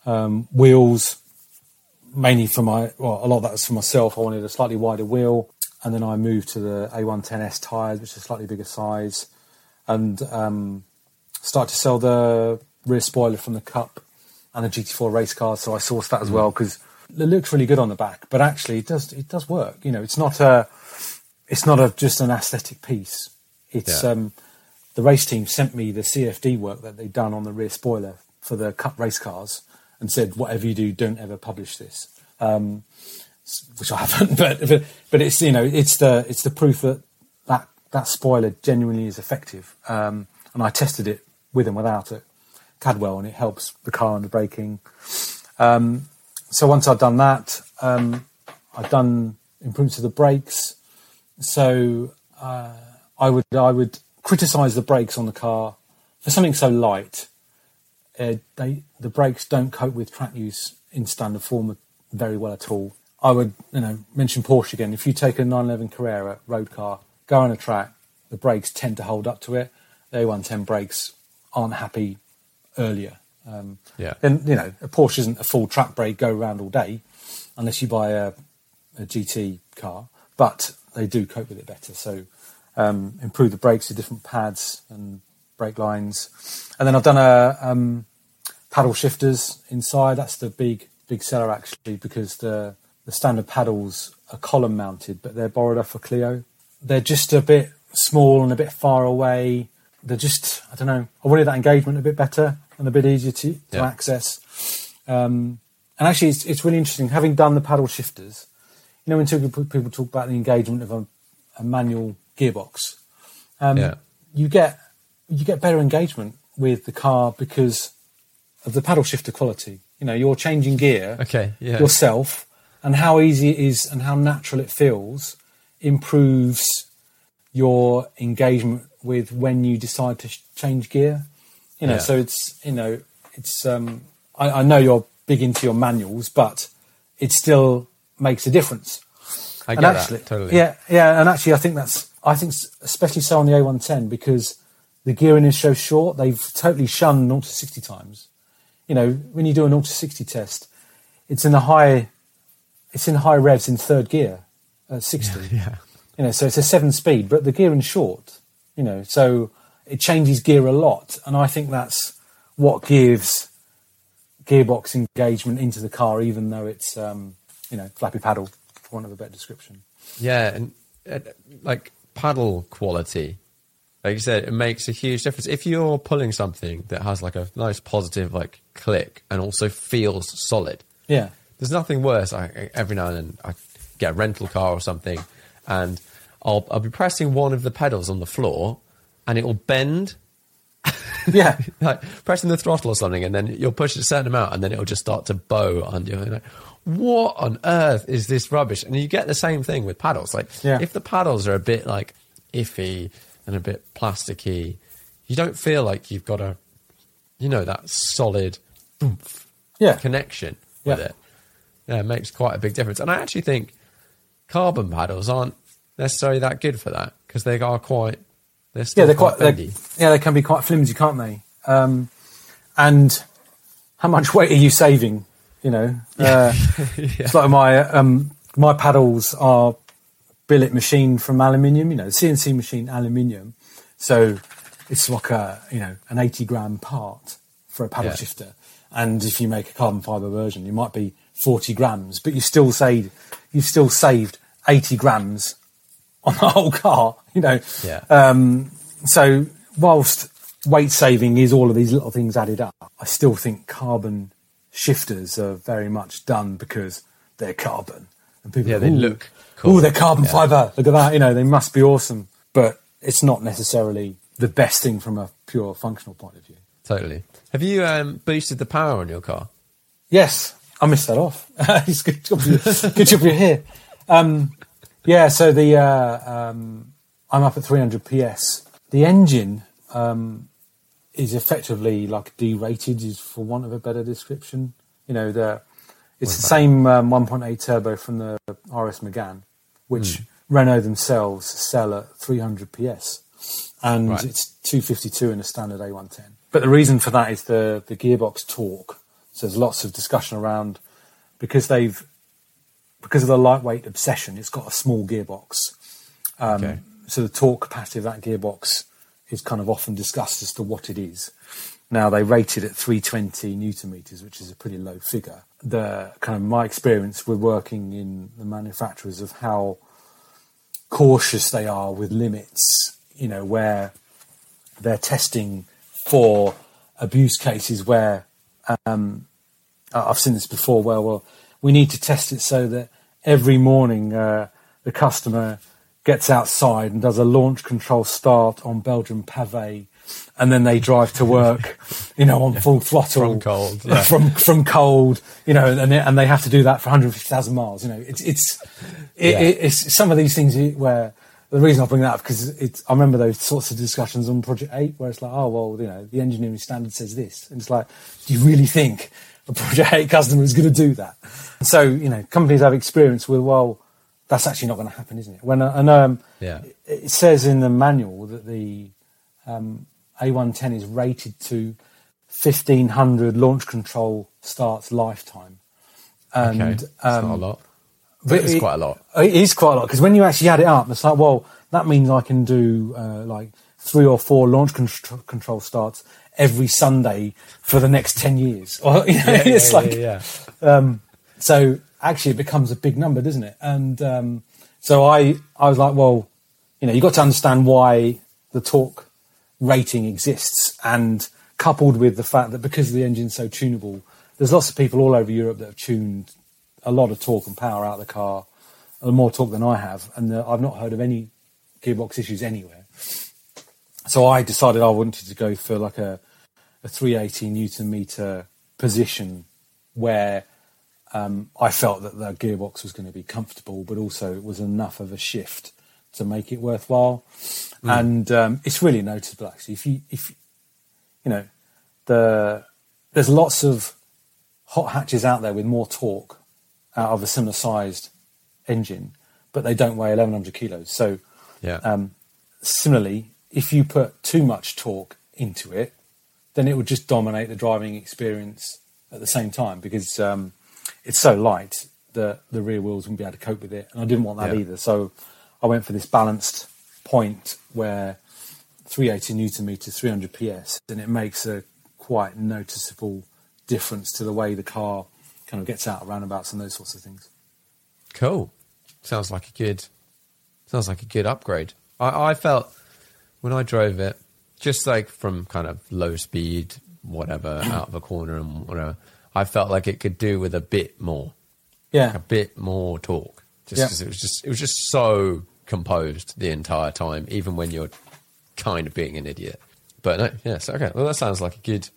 um, wheels mainly for my well, a lot of that was for myself. I wanted a slightly wider wheel, and then I moved to the A110S tires, which is a slightly bigger size, and um, start to sell the rear spoiler from the Cup and the GT4 race cars. So I sourced that as well because it looks really good on the back, but actually it does it does work. You know, it's not a it's not a just an aesthetic piece. It's Yeah. um, the race team sent me the CFD work that they'd done on the rear spoiler for the Cup race cars and said, whatever you do, don't ever publish this. Um, which I haven't, but, but it's you know it's the it's the proof that that that spoiler genuinely is effective. Um, and I tested it with and without it, Cadwell, and it helps the car under braking. Um, so once I'd done that, um, I'd done improvements to the brakes. So uh, I would I would criticise the brakes on the car for something so light. Uh, they the brakes don't cope with track use in standard form very well at all. I would you know mention Porsche again. If you take a 911 Carrera road car go on a track, the brakes tend to hold up to it. The A110 brakes aren't happy earlier. Um, Yeah. Then you know a Porsche isn't a full track brake go around all day, unless you buy a, a GT car. But they do cope with it better. So um, improve the brakes with different pads and brake lines. And then I've done a um, paddle shifters inside. That's the big big seller actually because the the standard paddles are column mounted, but they're borrowed off a Clio. They're just a bit small and a bit far away. They're just I don't know. I wanted that engagement a bit better and a bit easier to, to Yeah. access. Um, and actually, it's, it's really interesting having done the paddle shifters. You know, when people people talk about the engagement of a, a manual gearbox, um, Yeah. you get you get better engagement with the car because of the paddle shifter quality. You know, you're changing gear Okay. Yeah. yourself, and how easy it is and how natural it feels improves your engagement with when you decide to sh- change gear. You know, Yeah. so it's you know it's um, I, I know you're big into your manuals, but it still makes a difference. I And get actually, that totally. Yeah, yeah, and actually, I think that's I think especially so on the A110 because the gearing is so short. They've totally shunned 0 to 60 times. You know, when you do an 0 to 60 test, it's in the high, it's in high revs in third gear at 60. Yeah. You know, so it's a seven speed, but the gearing's short. You know, so it changes gear a lot, and I think that's what gives gearbox engagement into the car, even though it's um, you know flappy paddle, for want of a better description. Yeah, and uh, like paddle quality, like you said, it makes a huge difference. If you're pulling something that has like a nice positive like click and also feels solid, Yeah, there's nothing worse. I, every now and then I get a rental car or something, and I'll I'll be pressing one of the pedals on the floor, and it will bend. yeah, like pressing the throttle or something, and then you'll push it a certain amount, and then it'll just start to bow under you. Like, what on earth is this rubbish? And you get the same thing with paddles. Like, Yeah. if the paddles are a bit like iffy and a bit plasticky, you don't feel like you've got a, you know, that solid oomph yeah. connection with Yeah. it. Yeah, it makes quite a big difference. And I actually think carbon paddles aren't necessarily that good for that because they are quite. They're still yeah, they're quite, quite. They're, yeah, they can be quite flimsy, can't they? Um, and how much weight are you saving? You know, uh, it's like my um, my paddles are billet machine from aluminium. You know, CNC machine aluminium, so it's like a you know an eighty gram part for a paddle Yeah. shifter. And if you make a carbon fiber version, you might be forty grams, but you still saved you've still saved eighty grams on the whole car. You know, Yeah. um, so whilst weight saving is all of these little things added up, I still think carbon shifters are very much done because they're carbon and people. Yeah, go, they look cool." Oh, they're carbon Yeah. fiber. Look at that. You know, they must be awesome, but it's not necessarily the best thing from a pure functional point of view. Totally. Have you um, boosted the power on your car? Yes, I missed that off. it's good job you, good job you're here. Um, yeah, so the uh, um, I'm up at 300 PS. The engine um, is effectively like derated, is for want of a better description. You know, the it's the same um, 1.8 turbo from the RS Megane, which Renault themselves sell at 300 PS, and Right. it's 252 in a standard A110. But the reason for that is the the gearbox torque. So there's lots of discussion around because they've because of the lightweight obsession. It's got a small gearbox, um, Okay. so the torque capacity of that gearbox is kind of often discussed as to what it is. Now they rated at 320 newton meters, which is a pretty low figure. The kind of my experience with working in the manufacturers of how cautious they are with limits, you know, where they're testing for abuse cases where um, I've seen this before. Where well, we need to test it so that every morning uh, the customer gets outside and does a launch control start on Belgian pavé, and then they drive to work, you know, on full throttle From cold, yeah. from from cold, you know, and they, and they have to do that for 150,000 miles. You know, it's it's it, Yeah. it, it's some of these things where the reason I bring that up because it's I remember those sorts of discussions on Project Eight where it's like, oh well, you know, the engineering standard says this, and it's like, do you really think a Project Eight customer is going to do that? So you know, companies have experience with well, that's actually not going to happen, isn't it? When and um, Yeah. it, it says in the manual that the um, A110 is rated to 1500 launch control starts lifetime. And okay, that's not a um, lot. but It's it- quite a lot. It is quite a lot because when you actually add it up, it's like, well, that means I can do uh, like three or four launch contr- control starts every Sunday for the next ten years. Or you know, it's like yeah. so. Actually, it becomes a big number, doesn't it? And um, so I, I was like, well, you know, you got to understand why the torque rating exists, and coupled with the fact that because the engine's so tunable, there's lots of people all over Europe that have tuned a lot of torque and power out of the car, more torque than I have, and uh, I've not heard of any gearbox issues anywhere. So I decided I wanted to go for like a, a 380 newton meter position where um, I felt that the gearbox was going to be comfortable, but also it was enough of a shift to make it worthwhile. And um, it's really noticeable actually. If you if you know the there's lots of hot hatches out there with more torque out of a similar sized engine, but they don't weigh 1100 kilos. So Yeah. um, similarly, if you put too much torque into it, then it would just dominate the driving experience at the same time because um, it's so light that the rear wheels wouldn't be able to cope with it. And I didn't want that Yeah. either. So I went for this balanced point where 380 newton meters, 300 PS, and it makes a quite noticeable difference to the way the car kind of gets out of roundabouts and those sorts of things. Cool. Sounds like a good. Sounds like a good upgrade. I, I felt when I drove it, just like from kind of low speed, whatever, out of a corner and whatever, I felt like it could do with a bit more, Yeah. a bit more torque. Just Yeah. because it was just it was just so composed the entire time, even when you're kind of being an idiot. But no, yes, okay. Well, that sounds like a good,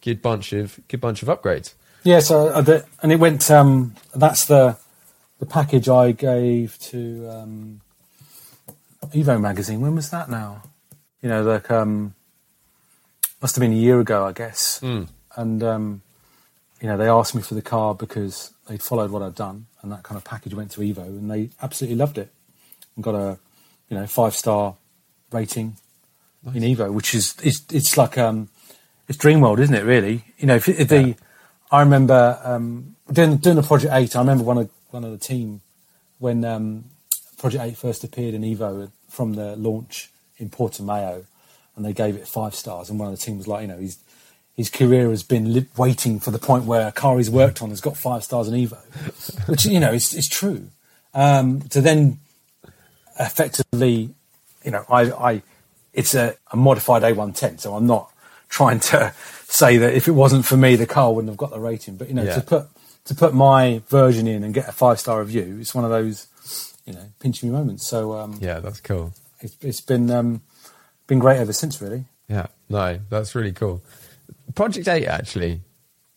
good bunch of good bunch of upgrades. Yeah, so uh, the, and it went. Um, that's the the package I gave to um, Evo magazine. When was that? Now, you know, like um, must have been a year ago, I guess. And um, you know, they asked me for the car because they'd followed what I'd done, and that kind of package went to Evo, and they absolutely loved it, got a you know five star rating in Evo, which is it's, it's like um, it's dream world, isn't it? Really, you know, if, if the I remember um, doing doing the Project Eight. I remember one of one of the team when um, Project Eight first appeared in Evo from the launch in Portimao, and they gave it five stars. And one of the team was like, you know, his his career has been li- waiting for the point where a car he's worked on has got five stars in Evo, which you know is is true. Um, to then effectively, you know, I, I it's a, a modified A110, so I'm not trying to say that if it wasn't for me, the car wouldn't have got the rating. But you know, Yeah. to put to put my version in and get a five star review, it's one of those, you know, pinch me moments. So um, Yeah, that's cool. it's it's been um, been great ever since, really. Yeah, no, that's really cool. Project Eight, actually,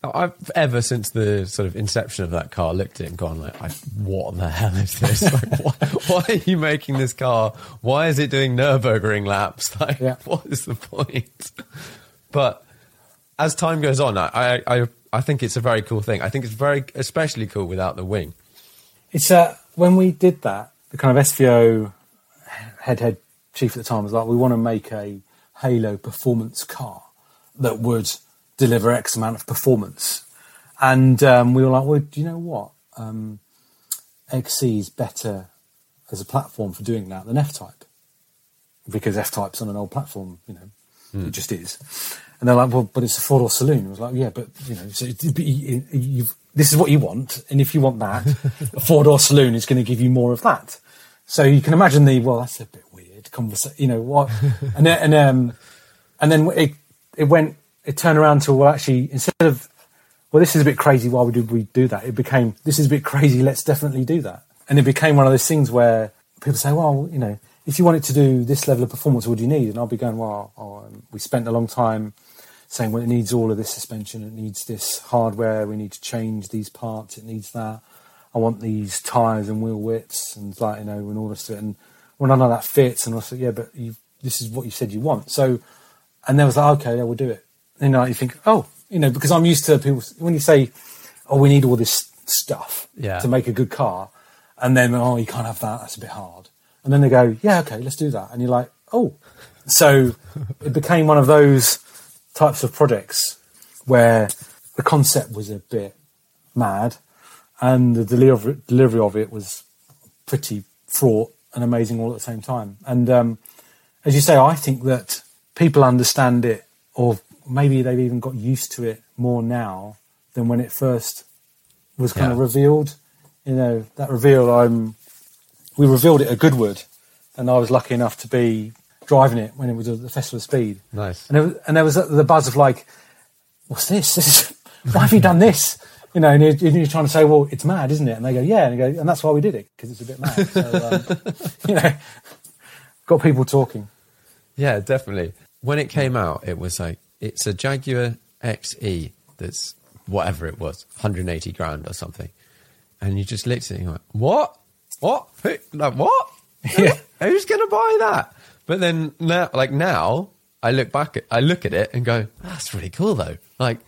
I've ever since the sort of inception of that car looked at it and gone like, I, "What the hell is this? like, why, why are you making this car? Why is it doing Nurburgring laps? Like, Yeah. what is the point?" But as time goes on, I, I I think it's a very cool thing. I think it's very especially cool without the wing. It's uh, when we did that, the kind of SVO head head chief at the time was like, we want to make a Halo performance car that would deliver X amount of performance, and um, we were like, well, do you know what? Um, XE is better as a platform for doing that than F Type because F Type's on an old platform, you know, it just is. And they're like, well, but it's a four door saloon. I was like, yeah, but you know, so it, but you, you've, this is what you want, and if you want that, a four door saloon is going to give you more of that. So you can imagine the well, that's a bit weird conversation, you know what? and then, and um, and then it it went it turned around to well, actually instead of well, this is a bit crazy. Why would we do that? It became this is a bit crazy. Let's definitely do that. And it became one of those things where people say, well, you know, if you wanted to do this level of performance, what do you need? And I'll be going, well, oh, um, we spent a long time saying, well, it needs all of this suspension, it needs this hardware, we need to change these parts, it needs that. I want these tyres and wheel widths and like, you know, and all this. And well, none of that fits. And I said, yeah, but you this is what you said you want. So, and they was like, okay, yeah, we'll do it. And like, you think, oh, you know, because I'm used to people, when you say, oh, we need all this stuff Yeah. to make a good car, and then oh, you can't have that. That's a bit hard. And then they go, yeah, okay, let's do that. And you're like, oh, so it became one of those types of projects where the concept was a bit mad, and the delivery delivery of it was pretty fraught and amazing all at the same time. And um, as you say, I think that people understand it, or maybe they've even got used to it more now than when it first was kind Yeah. of revealed. You know, that reveal, I'm, we revealed it at Goodwood, and I was lucky enough to be driving it when it was at the Festival of Speed. Nice. And there was, and there was the buzz of like, what's this? this is, why have you done this? You know, and you're, you're trying to say, well, it's mad, isn't it? And they go, yeah. And, go, and that's why we did it, because it's a bit mad. So, um, you know, got people talking. Yeah, definitely. When it came out, it was like it's a Jaguar XE that's whatever it was, 180 grand or something, and you just looked at it and you went, "What? What? Who, like what? Yeah. Who's going to buy that?" But then now, like now, I look back, at, I look at it and go, "That's really cool, though. Like,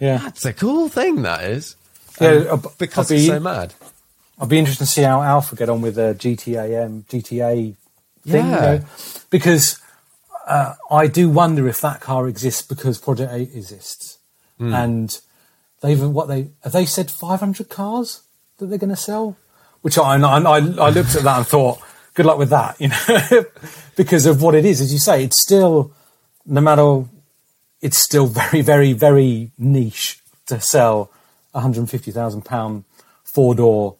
Yeah. that's a cool thing. That is." Yeah, Um, I'll- because I'll it's be- so mad. I'll be interested to see how Alfa get on with the GTAM, GTA thing, you Yeah. know, because uh, I do wonder if that car exists because Project 8 exists. Hmm. And they've, what they, have they said 500 cars that they're going to sell? Which I, I, I looked at that and thought, good luck with that, you know, because of what it is. As you say, it's still, no matter, it's still very, very, very niche to sell a £150,000 four door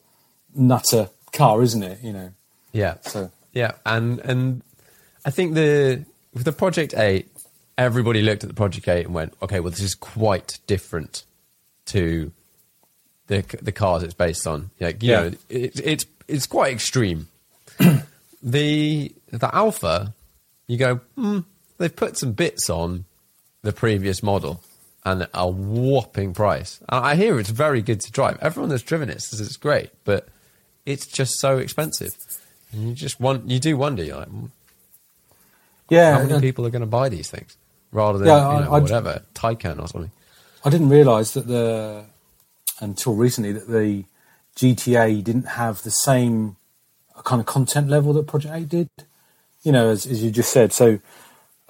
nutter car, isn't it? You know, Yeah. so Yeah, and and I think the with the Project Eight, everybody looked at the Project Eight and went, okay, well, this is quite different to the the cars it's based on. Like, you Yeah. know, it, it's it's quite extreme. the the Alfa, you go, hmm, they've put some bits on the previous model. And a whopping price. And I hear it's very good to drive. Everyone that's driven it says it's great, but it's just so expensive. And you just want, you do wonder, you're like, "Hmm, yeah, how many uh, people are going to buy these things rather than Yeah, you I- know, I'd- whatever Taycan or something. I didn't realise that the until recently that the GTA didn't have the same kind of content level that Project Eight did. You know, as, as you just said, so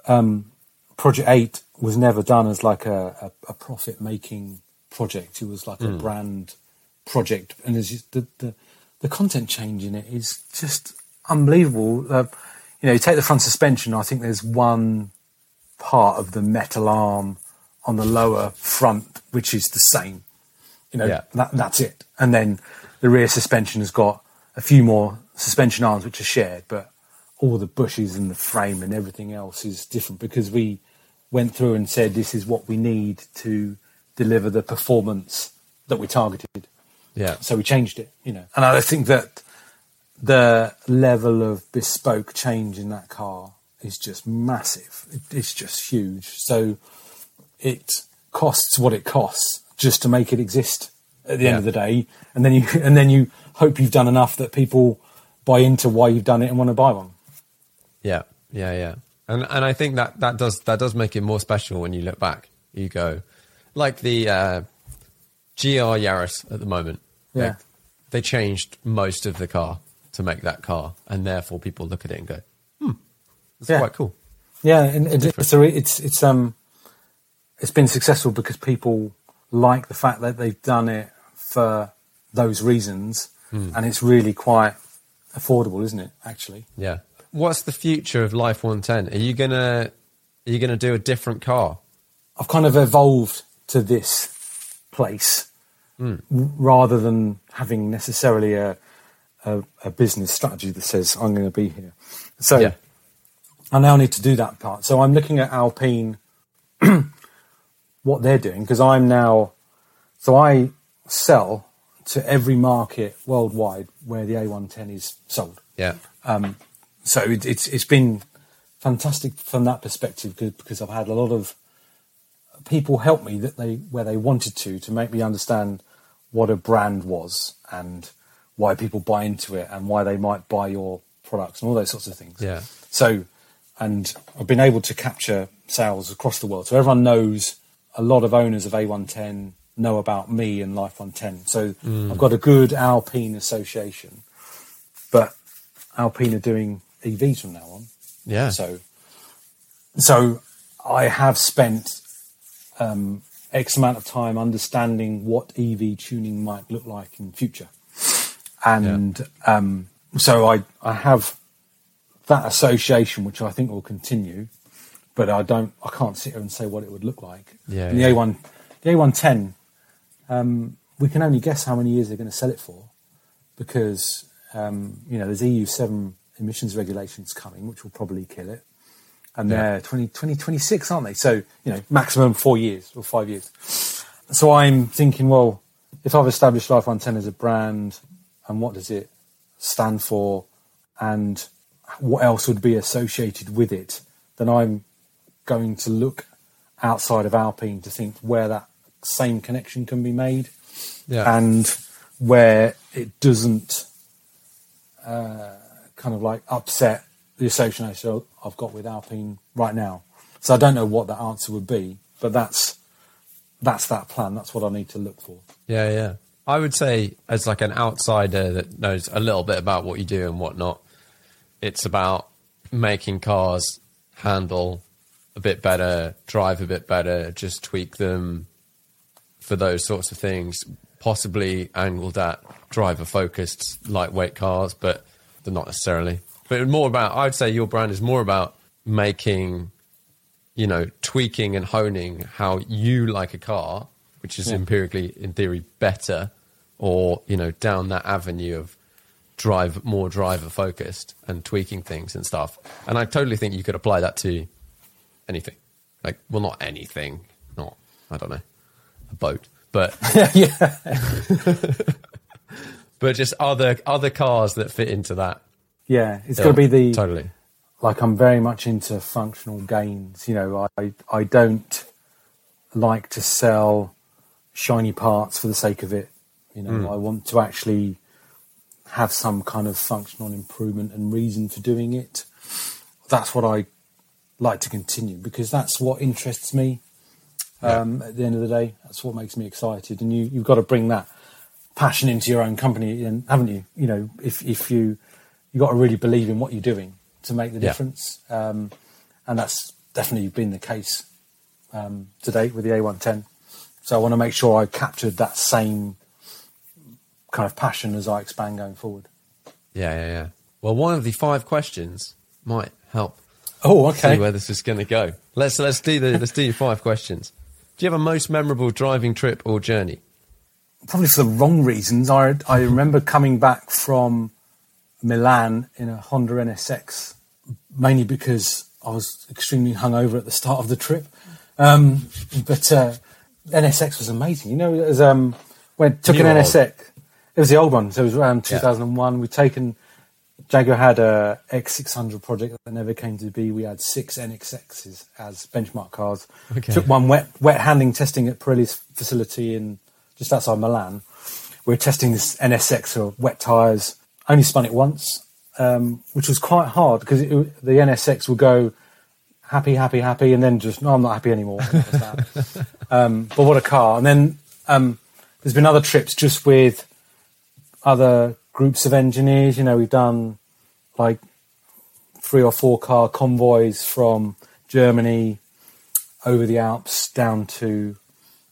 um, Project Eight was never done as like a, a, a profit making project. It was like a brand project, and as the, the the content change in it is just unbelievable. Uh, you know, you take the front suspension. I think there's one part of the metal arm on the lower front, which is the same. You know, Yeah. that, that's it. And then the rear suspension has got a few more suspension arms which are shared, but all the bushes and the frame and everything else is different because we went through and said this is what we need to deliver the performance that we targeted. Yeah. So we changed it, you know. And I think that the level of bespoke change in that car is just massive. It's just huge. So it costs what it costs just to make it exist at the Yeah. end of the day. And then you and then you hope you've done enough that people buy into why you've done it and want to buy one. Yeah, yeah, yeah. And and I think that that does that does make it more special when you look back. You go like the uh, GR Yaris at the moment. Yeah. They changed most of the car to make that car, and therefore people look at it and go, "Hmm, that's Yeah. quite cool." Yeah, and it, it's a, it's it's um it's been successful because people like the fact that they've done it for those reasons, and it's really quite affordable, isn't it? Actually, Yeah. What's the future of Life 110? Are you gonna are you gonna do a different car? I've kind of evolved to this place w- rather than having necessarily a, a a business strategy that says I'm going to be here. So Yeah. I now need to do that part. So I'm looking at Alpine, what they're doing, because I'm now, so I sell to every market worldwide where the A110 is sold. Yeah. Um, so it, it's it's been fantastic from that perspective because, because I've had a lot of people help me that they where they wanted to to make me understand what a brand was and why people buy into it and why they might buy your products and all those sorts of things. Yeah. So, and I've been able to capture sales across the world. So everyone knows a lot of owners of A110 know about me and Life 110. So I've got a good Alpine association. but Alpine are doing EVs from now on. Yeah. So, so I have spent um, X amount of time understanding what EV tuning might look like in future, and um, so I I have that association, which I think will continue, but I don't I can't sit here and say what it would look like. Yeah, And the yeah. A1 the A110, um, we can only guess how many years they're going to sell it for, because um, you know there's EU7 emissions regulations coming, which will probably kill it and Yeah. they're 20, 2026, aren't they? So, you know, maximum four years or five years. So I'm thinking, well, if I've established Life 110 as a brand, and what does it stand for, and what else would be associated with it, then I'm going to look outside of Alpine to think where that same connection can be made Yeah. and where it doesn't uh, kind of like upset the association I've got with Alpine right now. So I don't know what that answer would be, but that's that's that plan. That's what I need to look for. Yeah, yeah. I would say, as like an outsider that knows a little bit about what you do and whatnot, it's about making cars handle a bit better, drive a bit better, just tweak them for those sorts of things. Possibly angled at driver focused lightweight cars, but they're not necessarily. But more about, I'd say your brand is more about making you know, tweaking and honing how you like a car, which is Yeah. empirically, in theory, better, or you know, down that avenue of drive more driver focused and tweaking things and stuff. And I totally think you could apply that to anything. Like, well, not anything, not I don't know, a boat, but yeah, but just other other cars that fit into that. yeah. It's going to be the totally. like I'm very much into functional gains. You know, I I don't like to sell shiny parts for the sake of it. You know, I want to actually have some kind of functional improvement and reason for doing it. That's what I like to continue because that's what interests me. Um, At the end of the day, that's what makes me excited, and you you've got to bring that passion into your own company, and haven't you? You know, if if you you got to really believe in what you're doing to make the Yeah. difference, um, and that's definitely been the case um, to date with the A110. So I want to make sure I captured that same kind of passion as I expand going forward. Yeah, yeah, yeah. Well, one of the five questions might help Oh, okay. see where this is going to go. Let's let's do the let's do your five questions. Do you have a most memorable driving trip or journey? Probably for the wrong reasons. I I remember coming back from Milan in a Honda NSX, mainly because I was extremely hungover at the start of the trip. Um, but uh, NSX was amazing. You know, it was, um, when took New an? NSX. It was the old one, so it was around 2001. We'd taken Jaguar had a X600 project that never came to be. We had six NSXs as benchmark cars. Okay. Took one wet wet handling testing at Pirelli's facility in just outside Milan. We were testing this NSX for wet tyres. Only spun it once, um, which was quite hard because it, the NSX would go happy, happy, happy, and then just no, I'm not happy anymore. That was that. um, but what a car! And then um, there's been other trips just with other groups of engineers. You know, we've done like three or four car convoys from Germany over the Alps down to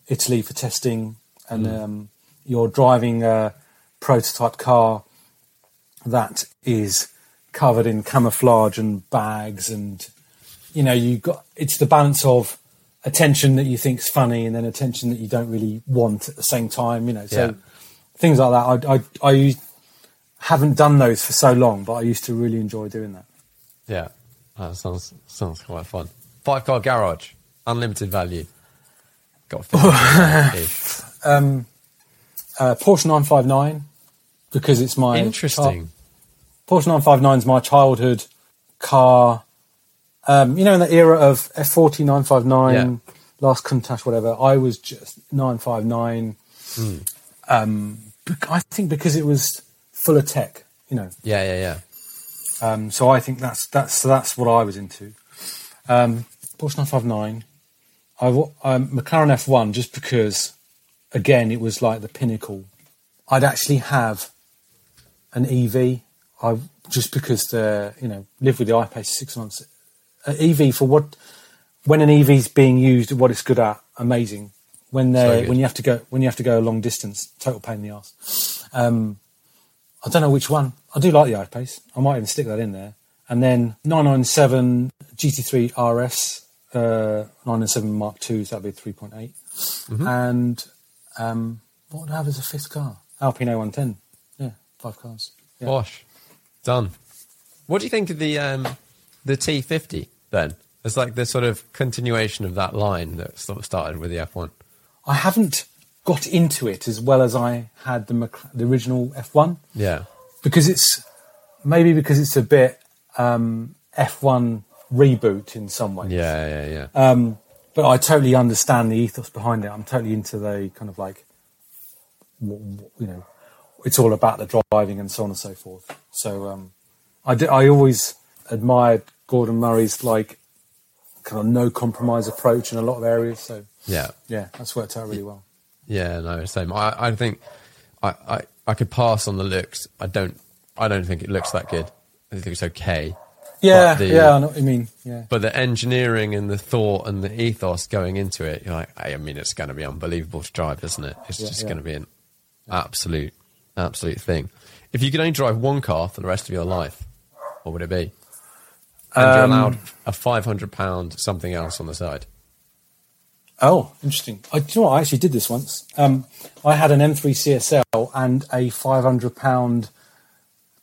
Italy for testing, and um, you're driving a prototype car that is covered in camouflage and bags, and you know, you got it's the balance of attention that you think's funny and then attention that you don't really want at the same time. You know, so Yeah. Things like that. I, I, I used- haven't done those for so long, but I used to really enjoy doing that. Yeah, that sounds sounds quite fun. Five car garage, unlimited value. Got 50 Um, uh, Porsche 959 because it's my Interesting. chi- Porsche 959 is my childhood car. Um, you know, in the era of F40 959, last Countach, whatever. I was just 959. Hmm. Um, I think because it was full of tech. You know, Yeah, yeah, yeah. Um, so I think that's that's that's what I was into. Um, Porsche 959. I um, McLaren F1 just because, again, it was like the pinnacle. I'd actually have an EV I just because the you know live with the I-Pace six months. Uh, EV for what when an EV is being used, what it's good at, amazing. When they good. when you have to go when you have to go a long distance, total pain in the ass. Um, I don't know which one. I do like the I-Pace. I might even stick that in there. And then 997 GT3 RS, uh, 997 Mark IIs, that'd be 3.8. And um, what would I have as a fifth car? Alpine A110. Yeah, five cars. Yeah. Bosh. Done. What do you think of the um, the T50 then? It's like the sort of continuation of that line that sort of started with the F1. I haven't got into it as well as I had the, the original F1 Yeah. because it's maybe because it's a bit um, F1 reboot in some ways. Yeah, yeah, yeah. Um, but I totally understand the ethos behind it. I'm totally into the kind of like, you know, it's all about the driving and so on and so forth. So um, I, I always admired Gordon Murray's like kind of no compromise approach in a lot of areas. So yeah. yeah, that's worked out really well. Yeah, no, same. I, I think I, I, I could pass on the looks. I don't I don't think it looks that good. I think it's okay. Yeah, the- yeah, I know what you mean. Yeah, But the engineering and the thought and the ethos going into it, you're like, I mean, it's going to be unbelievable to drive, isn't it? It's Yeah, just yeah. going to be an absolute, absolute thing. If you could only drive one car for the rest of your life, what would it be? And you're Um, allowed a five hundred pound something else on the side. Oh, interesting. I, do you know what? I actually did this once. Um, I had an M3 CSL and a 500 pound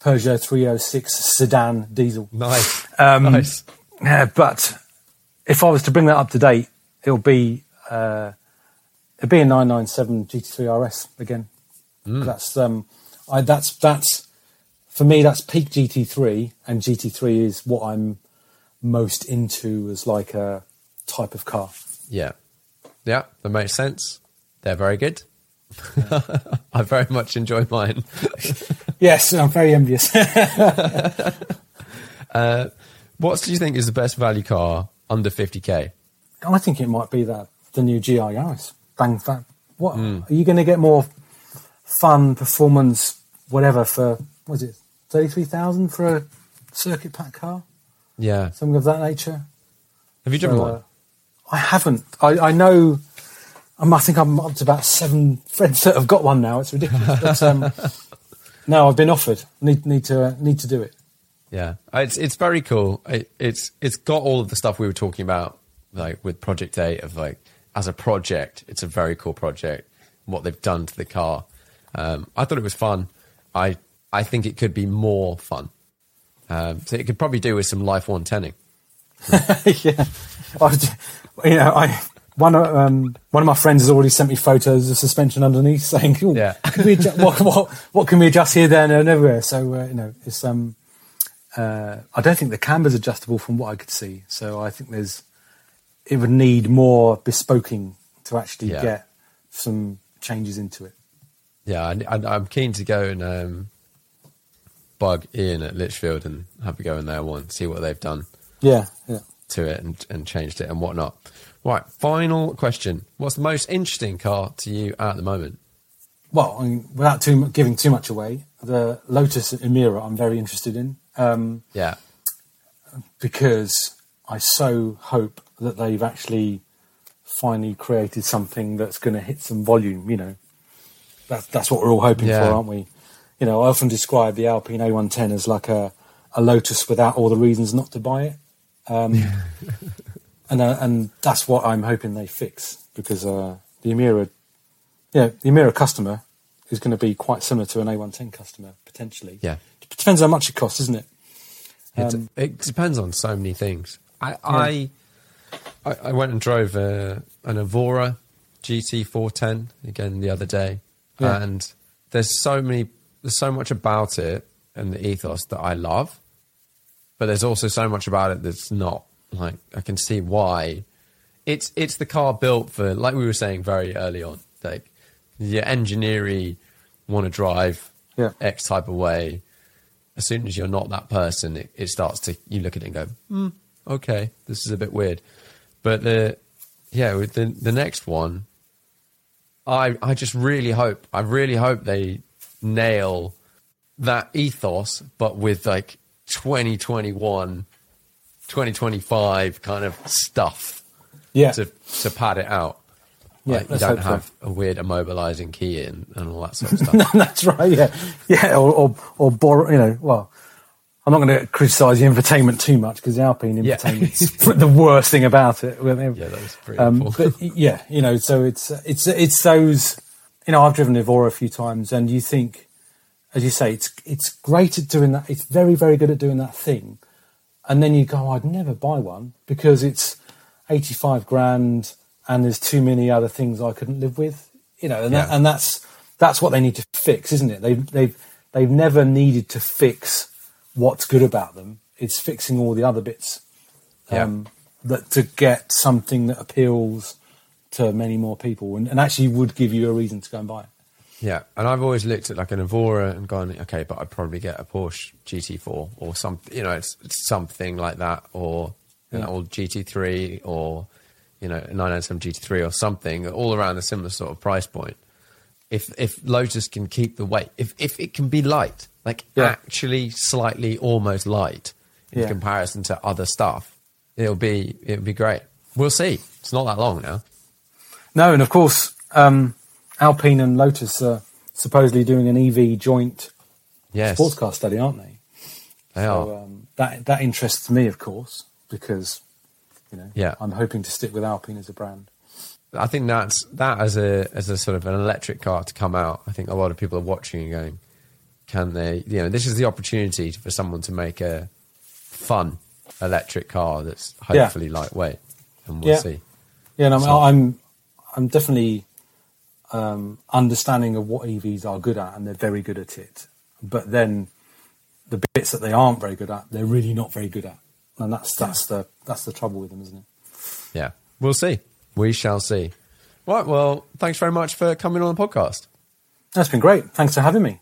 Peugeot 306 sedan diesel. Nice, Um, nice. Yeah, but if I was to bring that up to date, it'll be uh, it'll be a 997 GT3 RS again. That's um, I that's that's for me. That's peak GT3, and GT3 is what I'm most into as like a type of car. Yeah, yeah, that makes sense. They're very good. I very much enjoy mine. Yes, I'm very envious. Uh, what do you think is the best value car under fifty k? I think it might be that the new GR Yaris. Bang, bang. What hmm. are you going to get more fun performance, whatever for? What is it thirty three thousand for a circuit pack car, Yeah. something of that nature? Have you driven So, one? uh, I haven't. I, I know. I'm, I think I'm up to about seven friends that have got one now. It's ridiculous. But, um, no, I've been offered. Need need to uh, need to do it. Yeah, it's it's very cool. It, it's it's got all of the stuff we were talking about, like with Project Eight. Of like as a project, it's a very cool project. What they've done to the car, um, I thought it was fun. I I think it could be more fun. Um, so it could probably do with some life one tenning. yeah, I, you know, I one of um, one of my friends has already sent me photos of suspension underneath, saying, "Ooh, Yeah. can we adju- what, what what can we adjust here, there, and everywhere?" So uh, you know, it's um, uh, I don't think the camber's adjustable from what I could see. So I think there's it would need more bespoking to actually Yeah. get some changes into it. Yeah, I, I'm keen to go and um, bug Ian at Litchfield and have a go in there one, see what they've done. Yeah, yeah. to it and, and changed it and whatnot. Right, final question. What's the most interesting car to you at the moment? Well, I mean, without too giving too much away, the Lotus Emira I'm very interested in. Um, Yeah. because I so hope that they've actually finally created something that's going to hit some volume. You know, that's that's what we're all hoping Yeah. for, aren't we? You know, I often describe the Alpine A110 as like a a Lotus without all the reasons not to buy it, um, and uh, and that's what I'm hoping they fix because uh, the Emira, yeah, the Emira customer is going to be quite similar to an A110 customer potentially. Yeah. It depends how much it costs, isn't it? It, Um, it depends on so many things. I I, I, I went and drove uh, an Evora GT410 again the other day, Yeah. and there's so many, there's so much about it and the ethos that I love, but there's also so much about it that's not. Like I can see why. It's it's the car built for, like we were saying very early on, like your engineering want to drive Yeah. X type of way as soon as you're not that person, it, it starts to you look at it and go, hmm, okay, this is a bit weird. But the yeah, with the the next one, I I just really hope I really hope they nail that ethos, but with like 2021, 2025 kind of stuff Yeah, to to pad it out. Yeah, like you don't hope so. have a weird immobilizing key in and all that sort of stuff. that's right. Yeah, yeah, or or, or bor- you know, well, I'm not going to criticise the infotainment too much because the Alpine Yeah. infotainment's the worst thing about it. Yeah, that was pretty Um, but yeah, you know, so it's it's it's those. You know, I've driven Evora a few times, and you think, as you say, it's it's great at doing that. It's very very good at doing that thing, and then you go, I'd never buy one because it's eighty five grand, and there's too many other things I couldn't live with. You know, and that, and that's that's what they need to fix, isn't it? They've they've they've never needed to fix what's good about them. It's fixing all the other bits Yeah. um, that to get something that appeals to many more people and, and actually would give you a reason to go and buy it. Yeah, and I've always looked at like an Evora and gone, okay, but I'd probably get a Porsche GT4 or some, you know, it's, it's something like that, or an Yeah. old GT3 or you know a 997 GT3 or something, all around a similar sort of price point. If if Lotus can keep the weight, if if it can be light, like Yeah. actually slightly almost light in Yeah. comparison to other stuff, it'll be it'll be great. We'll see. It's not that long now. No, and of course, um, Alpine and Lotus are supposedly doing an EV joint Yes, sports car study, aren't they? they are. Um, that that interests me, of course, because you know Yeah. I'm hoping to stick with Alpine as a brand. I think that's that as a as a sort of an electric car to come out. I think a lot of people are watching and going, "Can they?" You know, this is the opportunity for someone to make a fun electric car that's Yeah. hopefully lightweight, and we'll Yeah. see. Yeah, and I'm So- I'm, I'm definitely um, understanding of what EVs are good at, and they're very good at it. But then the bits that they aren't very good at, they're really not very good at, and that's that's the that's the trouble with them, isn't it? Yeah, we'll see. We shall see. Right. Well, thanks very much for coming on the podcast. That's been great. Thanks for having me.